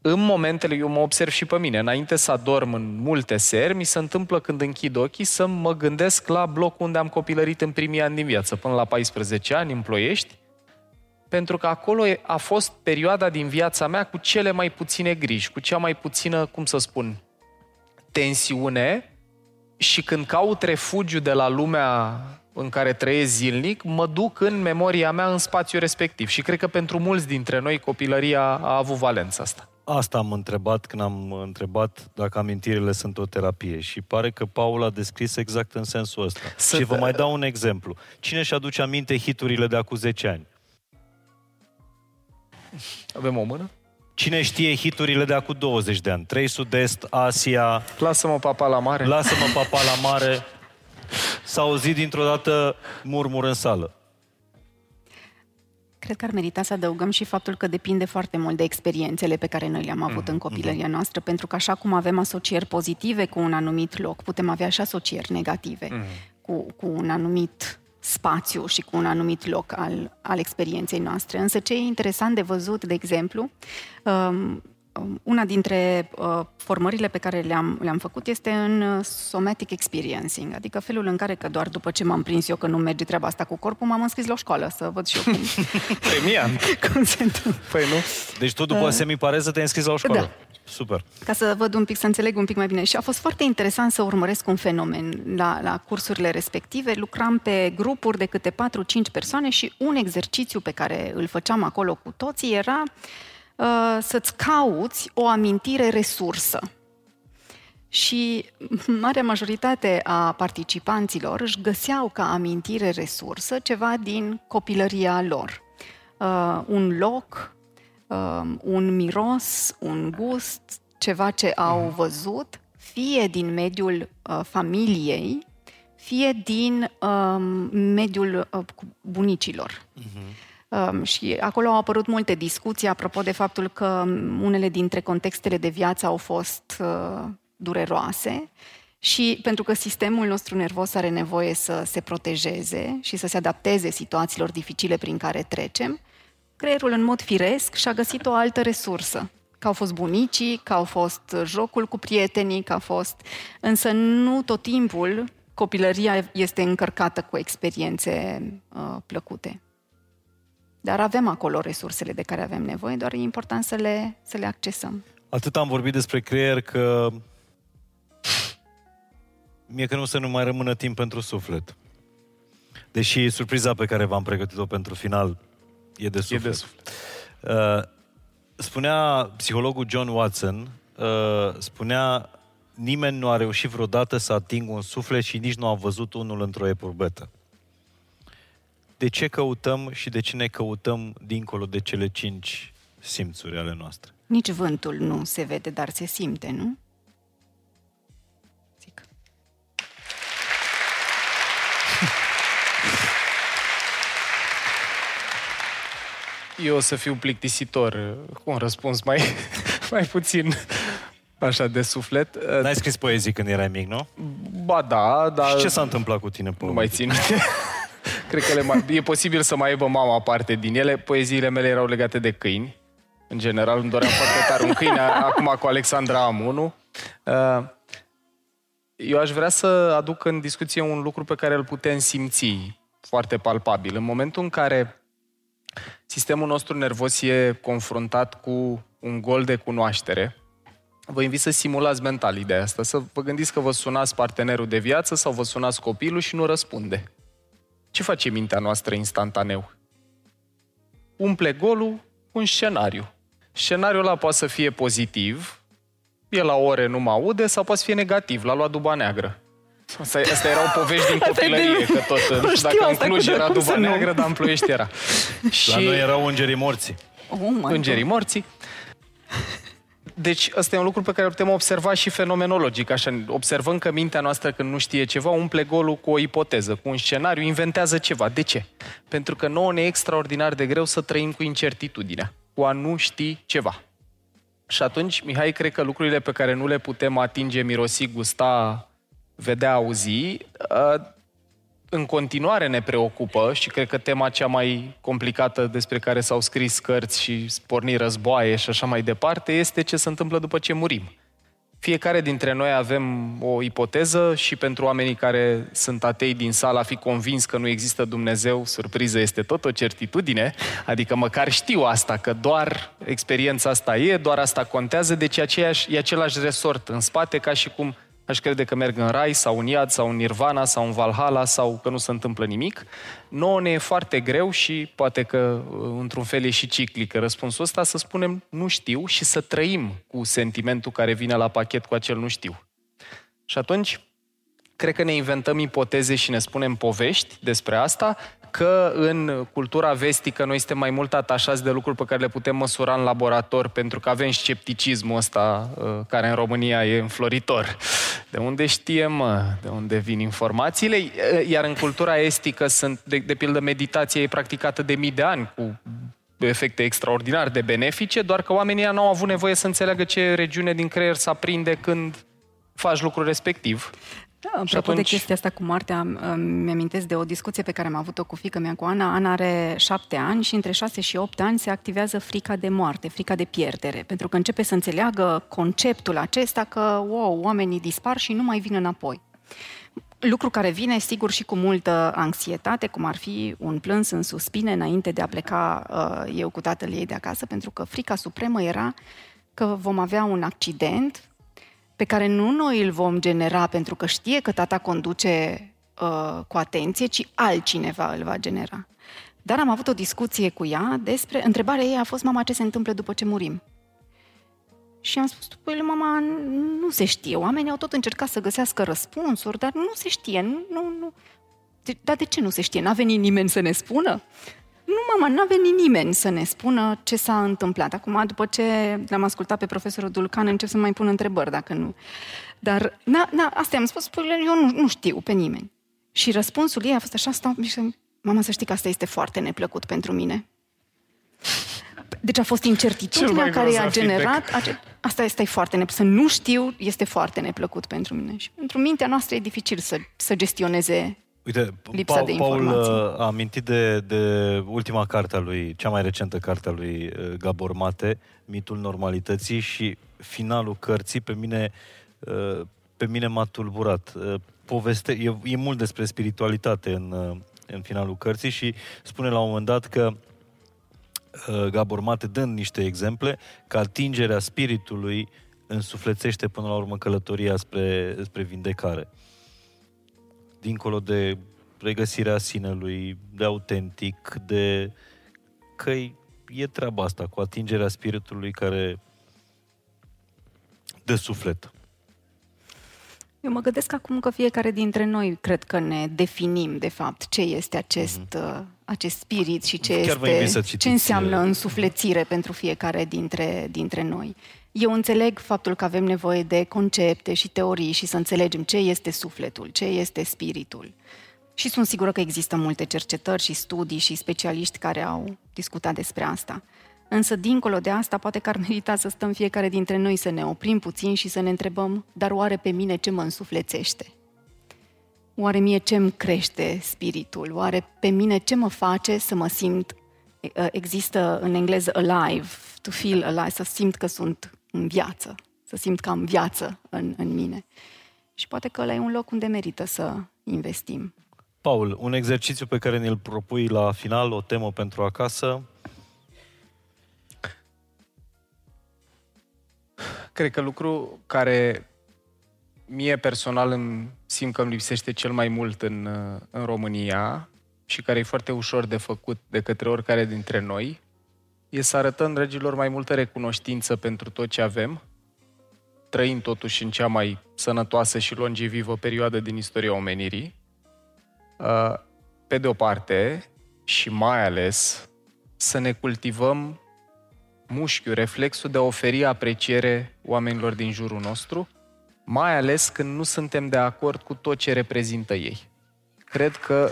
în momentele, eu mă observ și pe mine, înainte să adorm în multe seri, mi se întâmplă când închid ochii să mă gândesc la blocul unde am copilărit în primii ani din viață, până la 14 ani, în Ploiești, pentru că acolo a fost perioada din viața mea cu cele mai puține griji, cu cea mai puțină, cum să spun, tensiune și când caut refugiu de la lumea în care trăiesc zilnic, mă duc în memoria mea în spațiul respectiv. Și cred că pentru mulți dintre noi copilăria a avut valența asta. Asta am întrebat când am întrebat dacă amintirile sunt o terapie și pare că Paul a descris exact în sensul ăsta. Sunt... Și vă mai dau un exemplu. Cine și aduce aminte hiturile de acum 10 ani? Avem o mână? Cine știe hiturile de acum 20 de ani? Trei Sud-Est, Asia... Lasă-mă papa la mare. Lasă-mă papa la mare. S-a auzit dintr-o dată murmur în sală. Cred că ar merita să adăugăm și faptul că depinde foarte mult de experiențele pe care noi le-am avut mm-hmm. în copilăria mhm. noastră, pentru că așa cum avem asocieri pozitive cu un anumit loc, putem avea și asocieri negative mm-hmm. cu, cu un anumit spațiu și cu un anumit loc al, al experienței noastre. Însă ce e interesant de văzut, de exemplu, um, Um, una dintre uh, formările pe care le-am, le-am făcut este în uh, somatic experiencing, adică felul în care că doar după ce m-am prins eu că nu merge treaba asta cu corpul, m-am înscris la o școală să văd și eu cum, Premiant. cum se întâmplă. Păi nu? Deci tu după uh, semipareză te-ai înscris la o școală. Da. Super. Ca să văd un pic, să înțeleg un pic mai bine. Și a fost foarte interesant să urmăresc un fenomen la, la cursurile respective. Lucram pe grupuri de câte 4-5 persoane și un exercițiu pe care îl făceam acolo cu toții era uh, Uh, să-ți cauți o amintire resursă. Și marea majoritate a participanților își găseau ca amintire resursă ceva din copilăria lor. Uh, un loc, uh, un miros, un gust, ceva ce au mhm. văzut, fie din mediul uh, familiei, fie din uh, mediul uh, bunicilor. Uh-huh. Um, și acolo au apărut multe discuții apropo de faptul că unele dintre contextele de viață au fost uh, dureroase și pentru că sistemul nostru nervos are nevoie să se protejeze și să se adapteze situațiilor dificile prin care trecem, creierul în mod firesc și-a găsit o altă resursă. Că au fost bunicii, că au fost jocul cu prietenii, că a fost... Însă nu tot timpul copilăria este încărcată cu experiențe uh, plăcute. Dar avem acolo resursele de care avem nevoie, doar e important să le, să le accesăm. Atât am vorbit despre creier că mie că nu să nu mai rămână timp pentru suflet. Deși surpriza pe care v-am pregătit-o pentru final e de suflet. E de suflet. Uh, spunea psihologul John Watson, uh, spunea nimeni nu a reușit vreodată să atingă un suflet și nici nu a văzut unul într-o epurbetă de ce căutăm și de ce ne căutăm dincolo de cele cinci simțuri ale noastre. Nici vântul nu se vede, dar se simte, nu? Zic. Eu o să fiu plictisitor cu un răspuns mai, mai puțin așa de suflet. N-ai scris poezii când erai mic, nu? Ba da, dar... Și ce s-a întâmplat cu tine? Nu mai țin. Cred că le mai, e posibil să mai aibă mama parte din ele. Poeziile mele erau legate de câini. În general îmi doream foarte tare un câine. Acum cu Alexandra am unul. Uh, eu aș vrea să aduc în discuție un lucru pe care îl putem simți foarte palpabil. În momentul în care sistemul nostru nervos e confruntat cu un gol de cunoaștere, vă invit să simulați mental ideea asta, să vă gândiți că vă sunați partenerul de viață sau vă sunați copilul și nu răspunde. Ce face mintea noastră instantaneu? Umple golul cu un scenariu. Scenariul ăla poate să fie pozitiv, e la ore nu mă aude, sau poate să fie negativ, l-a luat duba neagră. Asta, asta erau povești din copilărie, că tot, nu știu dacă în Cluj era duba neagră, dar în Ploiești era. Și... La noi erau îngerii morții. Oh, îngerii morții. Deci ăsta e un lucru pe care îl putem observa și fenomenologic. Așa, observăm că mintea noastră când nu știe ceva, umple golul cu o ipoteză, cu un scenariu, inventează ceva. De ce? Pentru că nouă ne e extraordinar de greu să trăim cu incertitudinea, cu a nu ști ceva. Și atunci, Mihai, cred că lucrurile pe care nu le putem atinge, mirosi, gusta, vedea, auzi, ă, în continuare ne preocupă și cred că tema cea mai complicată despre care s-au scris cărți și porni războaie și așa mai departe este ce se întâmplă după ce murim. Fiecare dintre noi avem o ipoteză și pentru oamenii care sunt atei din sală a fi convins că nu există Dumnezeu, surpriză este tot o certitudine, adică măcar știu asta, că doar experiența asta e, doar asta contează, deci aceeași, e același resort în spate ca și cum aș crede că merg în rai sau în iad sau în nirvana sau în valhalla sau că nu se întâmplă nimic. Nouă ne e foarte greu și poate că uh, într-un fel e și ciclic răspunsul ăsta să spunem nu știu și să trăim cu sentimentul care vine la pachet cu acel nu știu. Și atunci, cred că ne inventăm ipoteze și ne spunem povești despre asta, că în cultura vestică noi suntem mai mult atașați de lucruri pe care le putem măsura în laborator, pentru că avem scepticismul ăsta uh, care în România e înfloritor. De unde știm, mă? De unde vin informațiile? Uh, iar în cultura estică sunt, de, de pildă, meditația e practicată de mii de ani, cu efecte extraordinar de benefice, doar că oamenii nu au avut nevoie să înțeleagă ce regiune din creier să aprinde când faci lucrul respectiv. Da, apropo atunci... de chestia asta cu moartea, mi-amintesc de o discuție pe care am avut-o cu fică mea, cu Ana. Ana are șapte ani și între șase și opt ani se activează frica de moarte, frica de pierdere, pentru că începe să înțeleagă conceptul acesta că, wow, oamenii dispar și nu mai vin înapoi. Lucru care vine, sigur, și cu multă anxietate, cum ar fi un plâns în suspine înainte de a pleca uh, eu cu tatăl ei de acasă, pentru că frica supremă era că vom avea un accident pe care nu noi îl vom genera pentru că știe că tata conduce uh, cu atenție, ci altcineva îl va genera. Dar am avut o discuție cu ea despre... Întrebarea ei a fost, mama, ce se întâmplă după ce murim? Și am spus, păi, mama, nu se știe. Oamenii au tot încercat să găsească răspunsuri, dar nu se știe. Nu, nu, nu. De, dar de ce nu se știe? N-a venit nimeni să ne spună? Nu, mama, n-a venit nimeni să ne spună ce s-a întâmplat. Acum, după ce l-am ascultat pe profesorul Dulcan, încep să mai pun întrebări, dacă nu. Dar, na, na, asta am spus, păi, eu nu, nu știu pe nimeni. Și răspunsul ei a fost așa, stau, și mama, să știi că asta este foarte neplăcut pentru mine. Deci a fost incertitudinea care i-a generat... Ace- asta este foarte neplăcut. Să nu știu este foarte neplăcut pentru mine. Și pentru mintea noastră e dificil să, să gestioneze Uite, lipsa Paul, de Paul informații. uh, a amintit de, de ultima carte a lui, cea mai recentă carte a lui uh, Gabor Mate, Mitul Normalității și finalul cărții pe mine, uh, pe mine m-a tulburat. Poveste, e, e mult despre spiritualitate în, în finalul cărții și spune la un moment dat că Gabor Mate, dând niște exemple, că atingerea spiritului însuflețește până la urmă călătoria spre, spre vindecare dincolo de regăsirea sinelui, de autentic, de că e treaba asta cu atingerea spiritului care de suflet. Eu mă gândesc acum că fiecare dintre noi cred că ne definim, de fapt, ce este acest, mm-hmm. acest spirit și ce, este, ce înseamnă uh, însuflețire pentru fiecare dintre, dintre noi. Eu înțeleg faptul că avem nevoie de concepte și teorii și să înțelegem ce este sufletul, ce este spiritul. Și sunt sigură că există multe cercetări și studii și specialiști care au discutat despre asta. Însă, dincolo de asta, poate că ar merita să stăm fiecare dintre noi să ne oprim puțin și să ne întrebăm, dar oare pe mine ce mă însuflețește? Oare mie ce îmi crește spiritul? Oare pe mine ce mă face să mă simt, există în engleză alive, to feel alive, să simt că sunt în viață, să simt că am viață în, în mine. Și poate că ăla e un loc unde merită să investim. Paul, un exercițiu pe care ne-l propui la final, o temă pentru acasă. Cred că lucru care mie personal îmi simt că îmi lipsește cel mai mult în, în România și care e foarte ușor de făcut de către oricare dintre noi, e să arătăm regilor mai multă recunoștință pentru tot ce avem, trăind totuși în cea mai sănătoasă și longevivă perioadă din istoria omenirii, uh, pe de o parte, și mai ales să ne cultivăm mușchiul, reflexul de a oferi apreciere oamenilor din jurul nostru, mai ales când nu suntem de acord cu tot ce reprezintă ei. Cred că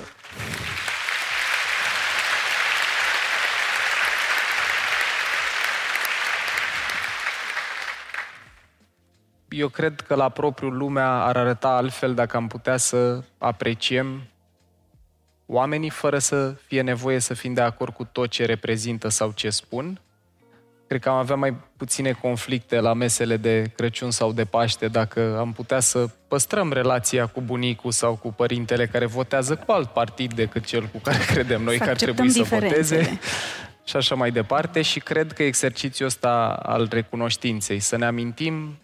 eu cred că la propriul lumea ar arăta altfel dacă am putea să apreciem oamenii fără să fie nevoie să fim de acord cu tot ce reprezintă sau ce spun. Cred că am avea mai puține conflicte la mesele de Crăciun sau de Paște dacă am putea să păstrăm relația cu bunicul sau cu părintele care votează cu alt partid decât cel cu care credem noi Să că ar trebui să diferențele. voteze și așa mai departe și cred că exercițiul ăsta al recunoștinței, să ne amintim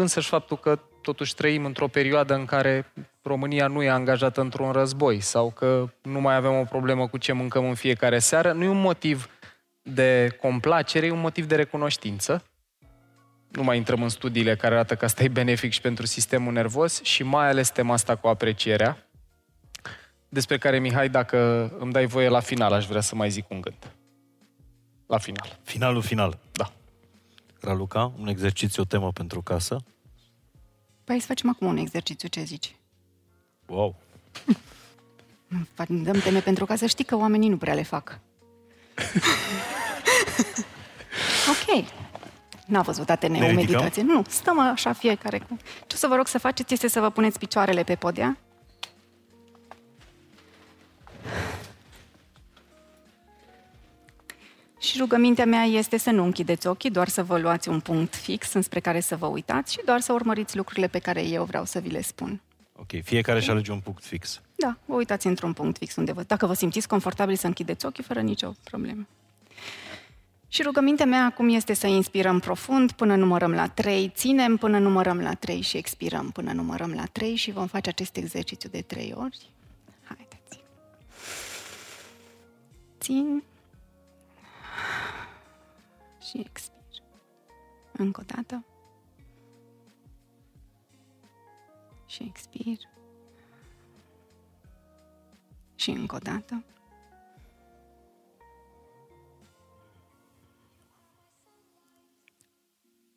însăși faptul că totuși trăim într-o perioadă în care România nu e angajată într-un război sau că nu mai avem o problemă cu ce mâncăm în fiecare seară, nu e un motiv de complacere, e un motiv de recunoștință. Nu mai intrăm în studiile care arată că asta e benefic și pentru sistemul nervos și mai ales tema asta cu aprecierea, despre care, Mihai, dacă îmi dai voie la final, aș vrea să mai zic un gând. La final. Finalul final. Da. Raluca, un exercițiu, o temă pentru casă. Păi să facem acum un exercițiu, ce zici? Wow. Dăm teme pentru ca să știi că oamenii nu prea le fac. ok. N-a văzut Ateneu Ne o ridicăm? meditație. Nu, stăm așa fiecare. cu- Ce o să vă rog să faceți este să vă puneți picioarele pe podea. Și rugămintea mea este să nu închideți ochii, doar să vă luați un punct fix înspre care să vă uitați și doar să urmăriți lucrurile pe care eu vreau să vi le spun. Ok, fiecare își alege un punct fix. Da, vă uitați într-un punct fix unde vă... Dacă vă simțiți confortabil să închideți ochii, fără nicio problemă. Și rugămintea mea acum este să inspirăm profund până numărăm la 3, ținem până numărăm la 3 și expirăm până numărăm la 3 și vom face acest exercițiu de 3 ori. Haideți. Țin și expir. Încă o dată. Și expir. Și încă o dată.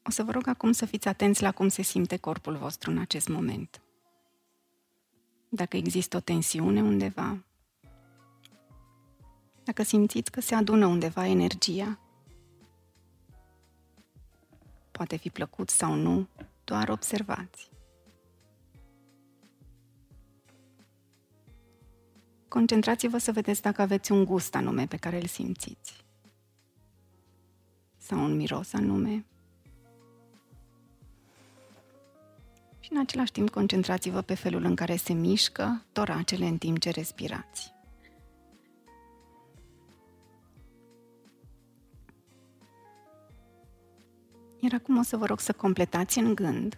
O să vă rog acum să fiți atenți la cum se simte corpul vostru în acest moment. Dacă există o tensiune undeva, dacă simțiți că se adună undeva energia, poate fi plăcut sau nu, doar observați. Concentrați-vă să vedeți dacă aveți un gust anume pe care îl simțiți. Sau un miros anume. Și în același timp concentrați-vă pe felul în care se mișcă toracele în timp ce respirați. Iar acum o să vă rog să completați în gând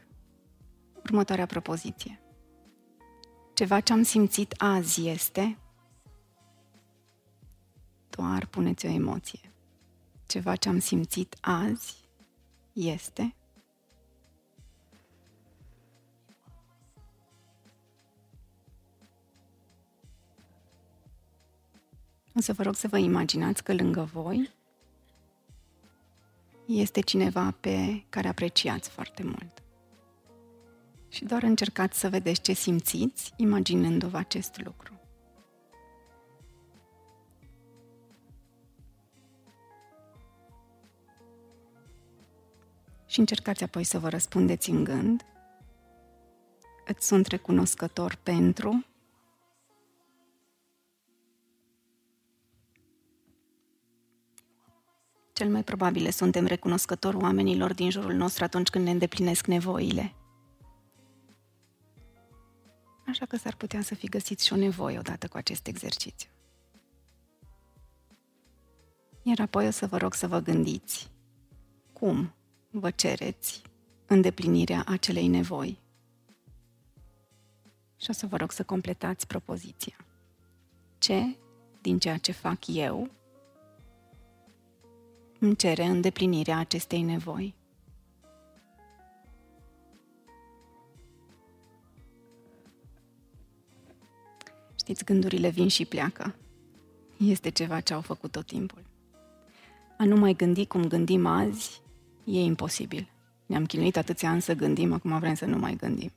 următoarea propoziție. Ceva ce am simțit azi este doar puneți o emoție. Ceva ce am simțit azi este O să vă rog să vă imaginați că lângă voi este cineva pe care apreciați foarte mult. Și doar încercați să vedeți ce simțiți imaginându-vă acest lucru. Și încercați apoi să vă răspundeți în gând. Îți sunt recunoscător pentru Cel mai probabil le suntem recunoscători oamenilor din jurul nostru atunci când ne îndeplinesc nevoile. Așa că s-ar putea să fi găsit și o nevoie odată cu acest exercițiu. Iar apoi o să vă rog să vă gândiți cum vă cereți îndeplinirea acelei nevoi. Și o să vă rog să completați propoziția. Ce din ceea ce fac eu îmi cere îndeplinirea acestei nevoi. Știți, gândurile vin și pleacă. Este ceva ce au făcut tot timpul. a nu mai gândi cum gândim azi e imposibil. Ne-am chinuit atâția ani să gândim, acum vrem să nu mai gândim.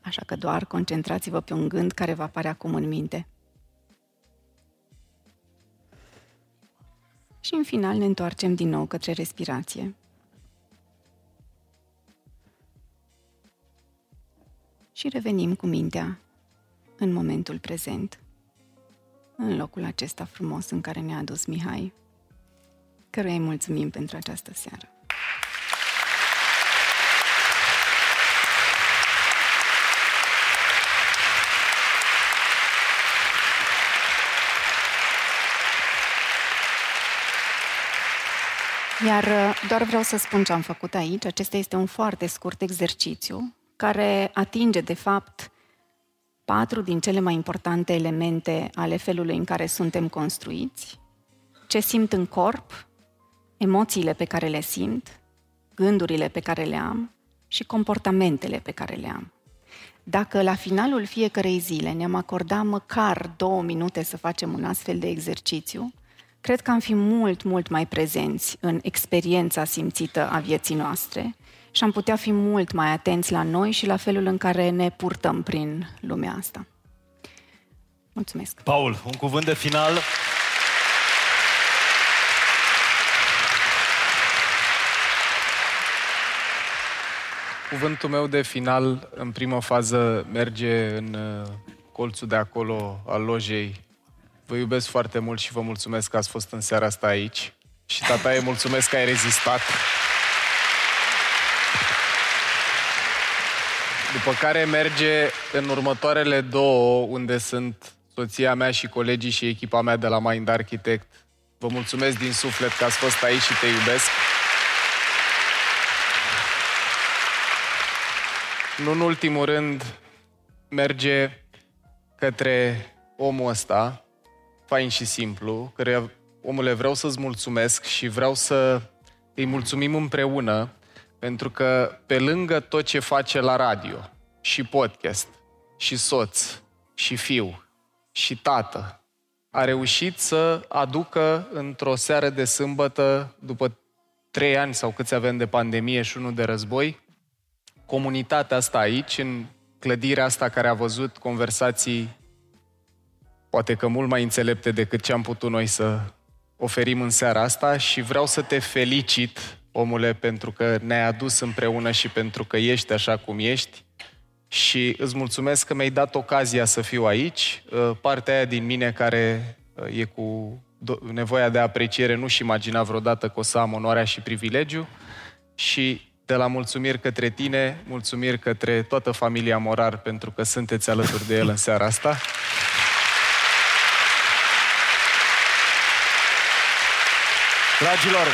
Așa că doar concentrați-vă pe un gând care va apare acum în minte. Și în final ne întoarcem din nou către respirație. Și revenim cu mintea în momentul prezent, în locul acesta frumos în care ne-a adus Mihai, căruia îi mulțumim pentru această seară. Iar uh, doar vreau să spun ce am făcut aici. Acesta este un foarte scurt exercițiu care atinge, de fapt, patru din cele mai importante elemente ale felului în care suntem construiți. Ce simt în corp, emoțiile pe care le simt, gândurile pe care le am și comportamentele pe care le am. Dacă la finalul fiecarei zile ne-am acordat măcar două minute să facem un astfel de exercițiu, cred că am fi mult, mult mai prezenți în experiența simțită a vieții noastre și am putea fi mult mai atenți la noi și la felul în care ne purtăm prin lumea asta. Mulțumesc! Paul, un cuvânt de final. Cuvântul meu de final, în primă fază, merge în uh, colțul de acolo al lojei Vă iubesc foarte mult și vă mulțumesc că ați fost în seara asta aici. Și tata, e mulțumesc că ai rezistat. După care merge în următoarele două, unde sunt soția mea și colegii și echipa mea de la Mind Architect. Vă mulțumesc din suflet că ați fost aici și te iubesc. Nu în ultimul rând, merge către omul ăsta, fain și simplu, care, omule, vreau să-ți mulțumesc și vreau să îi mulțumim împreună, pentru că pe lângă tot ce face la radio, și podcast, și soț, și fiu, și tată, a reușit să aducă într-o seară de sâmbătă, după trei ani sau câți avem de pandemie și unul de război, comunitatea asta aici, în clădirea asta care a văzut conversații poate că mult mai înțelepte decât ce am putut noi să oferim în seara asta și vreau să te felicit, omule, pentru că ne-ai adus împreună și pentru că ești așa cum ești și îți mulțumesc că mi-ai dat ocazia să fiu aici. Uh, partea aia din mine care uh, e cu nevoia de apreciere nu-și imagina vreodată că o să am onoarea și privilegiu și de la mulțumiri către tine, mulțumiri către toată familia Morar pentru că sunteți alături de el în seara asta. Dragilor,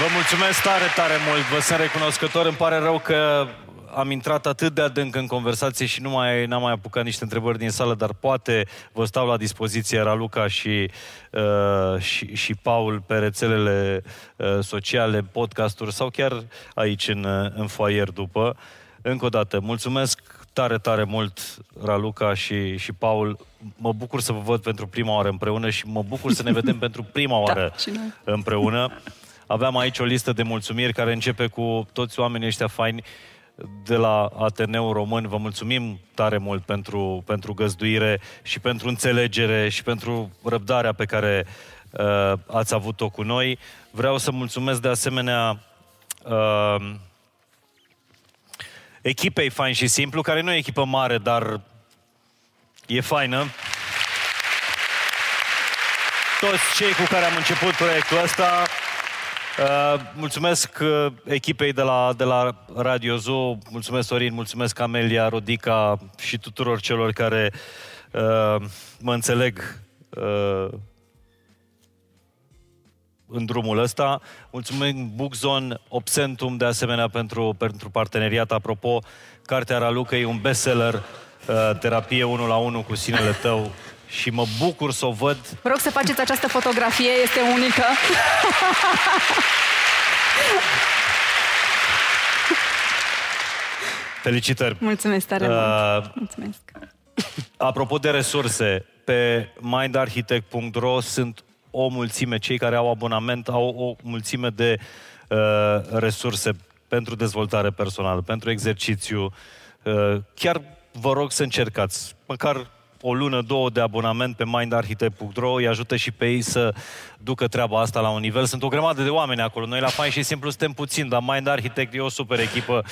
vă mulțumesc tare, tare mult. Vă sunt recunoscător. Îmi pare rău că am intrat atât de adânc în conversație și nu mai, n-am mai apucat niște întrebări din sală, dar poate vă stau la dispoziție Raluca și, uh, și, și Paul pe rețelele uh, sociale, podcasturi sau chiar aici în, în foaier după. Încă o dată, mulțumesc tare, tare mult, Raluca și, și Paul. Mă bucur să vă văd pentru prima oară împreună și mă bucur să ne vedem pentru prima da, oară da, împreună. Aveam aici o listă de mulțumiri care începe cu toți oamenii ăștia faini de la Ateneu Român. Vă mulțumim tare mult pentru, pentru găzduire și pentru înțelegere și pentru răbdarea pe care uh, ați avut-o cu noi. Vreau să mulțumesc de asemenea uh, echipei Fain și Simplu, care nu e echipă mare, dar e faină. Toți cei cu care am început proiectul ăsta, Uh, mulțumesc uh, echipei de la, de la Radio Zoo, mulțumesc Sorin, mulțumesc Amelia, Rodica și tuturor celor care uh, mă înțeleg uh, în drumul ăsta. Mulțumim Bookzone, Obsentum, de asemenea, pentru, pentru parteneriat. Apropo, cartea Raluca e un bestseller, uh, terapie 1 la 1 cu sinele tău și mă bucur să o văd. Vă rog să faceți această fotografie, este unică. Felicitări! Mulțumesc tare uh, mult! Mulțumesc! Apropo de resurse, pe mindarchitect.ro sunt o mulțime, cei care au abonament au o mulțime de uh, resurse pentru dezvoltare personală, pentru exercițiu. Uh, chiar vă rog să încercați, măcar o lună, două de abonament pe mindarchitect.ro, îi ajută și pe ei să ducă treaba asta la un nivel. Sunt o grămadă de oameni acolo. Noi la Fain și Simplu suntem puțin, dar Mind Architect e o super echipă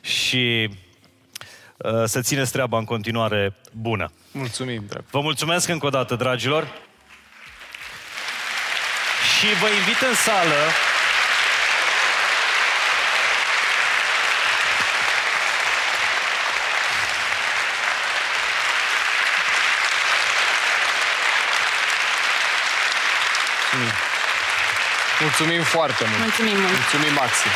și uh, să țineți treaba în continuare bună. Mulțumim, drag. Vă mulțumesc încă o dată, dragilor. Și vă invit în sală Mulțumim foarte mult. Mulțumim mult. Mulțumim, Maxi.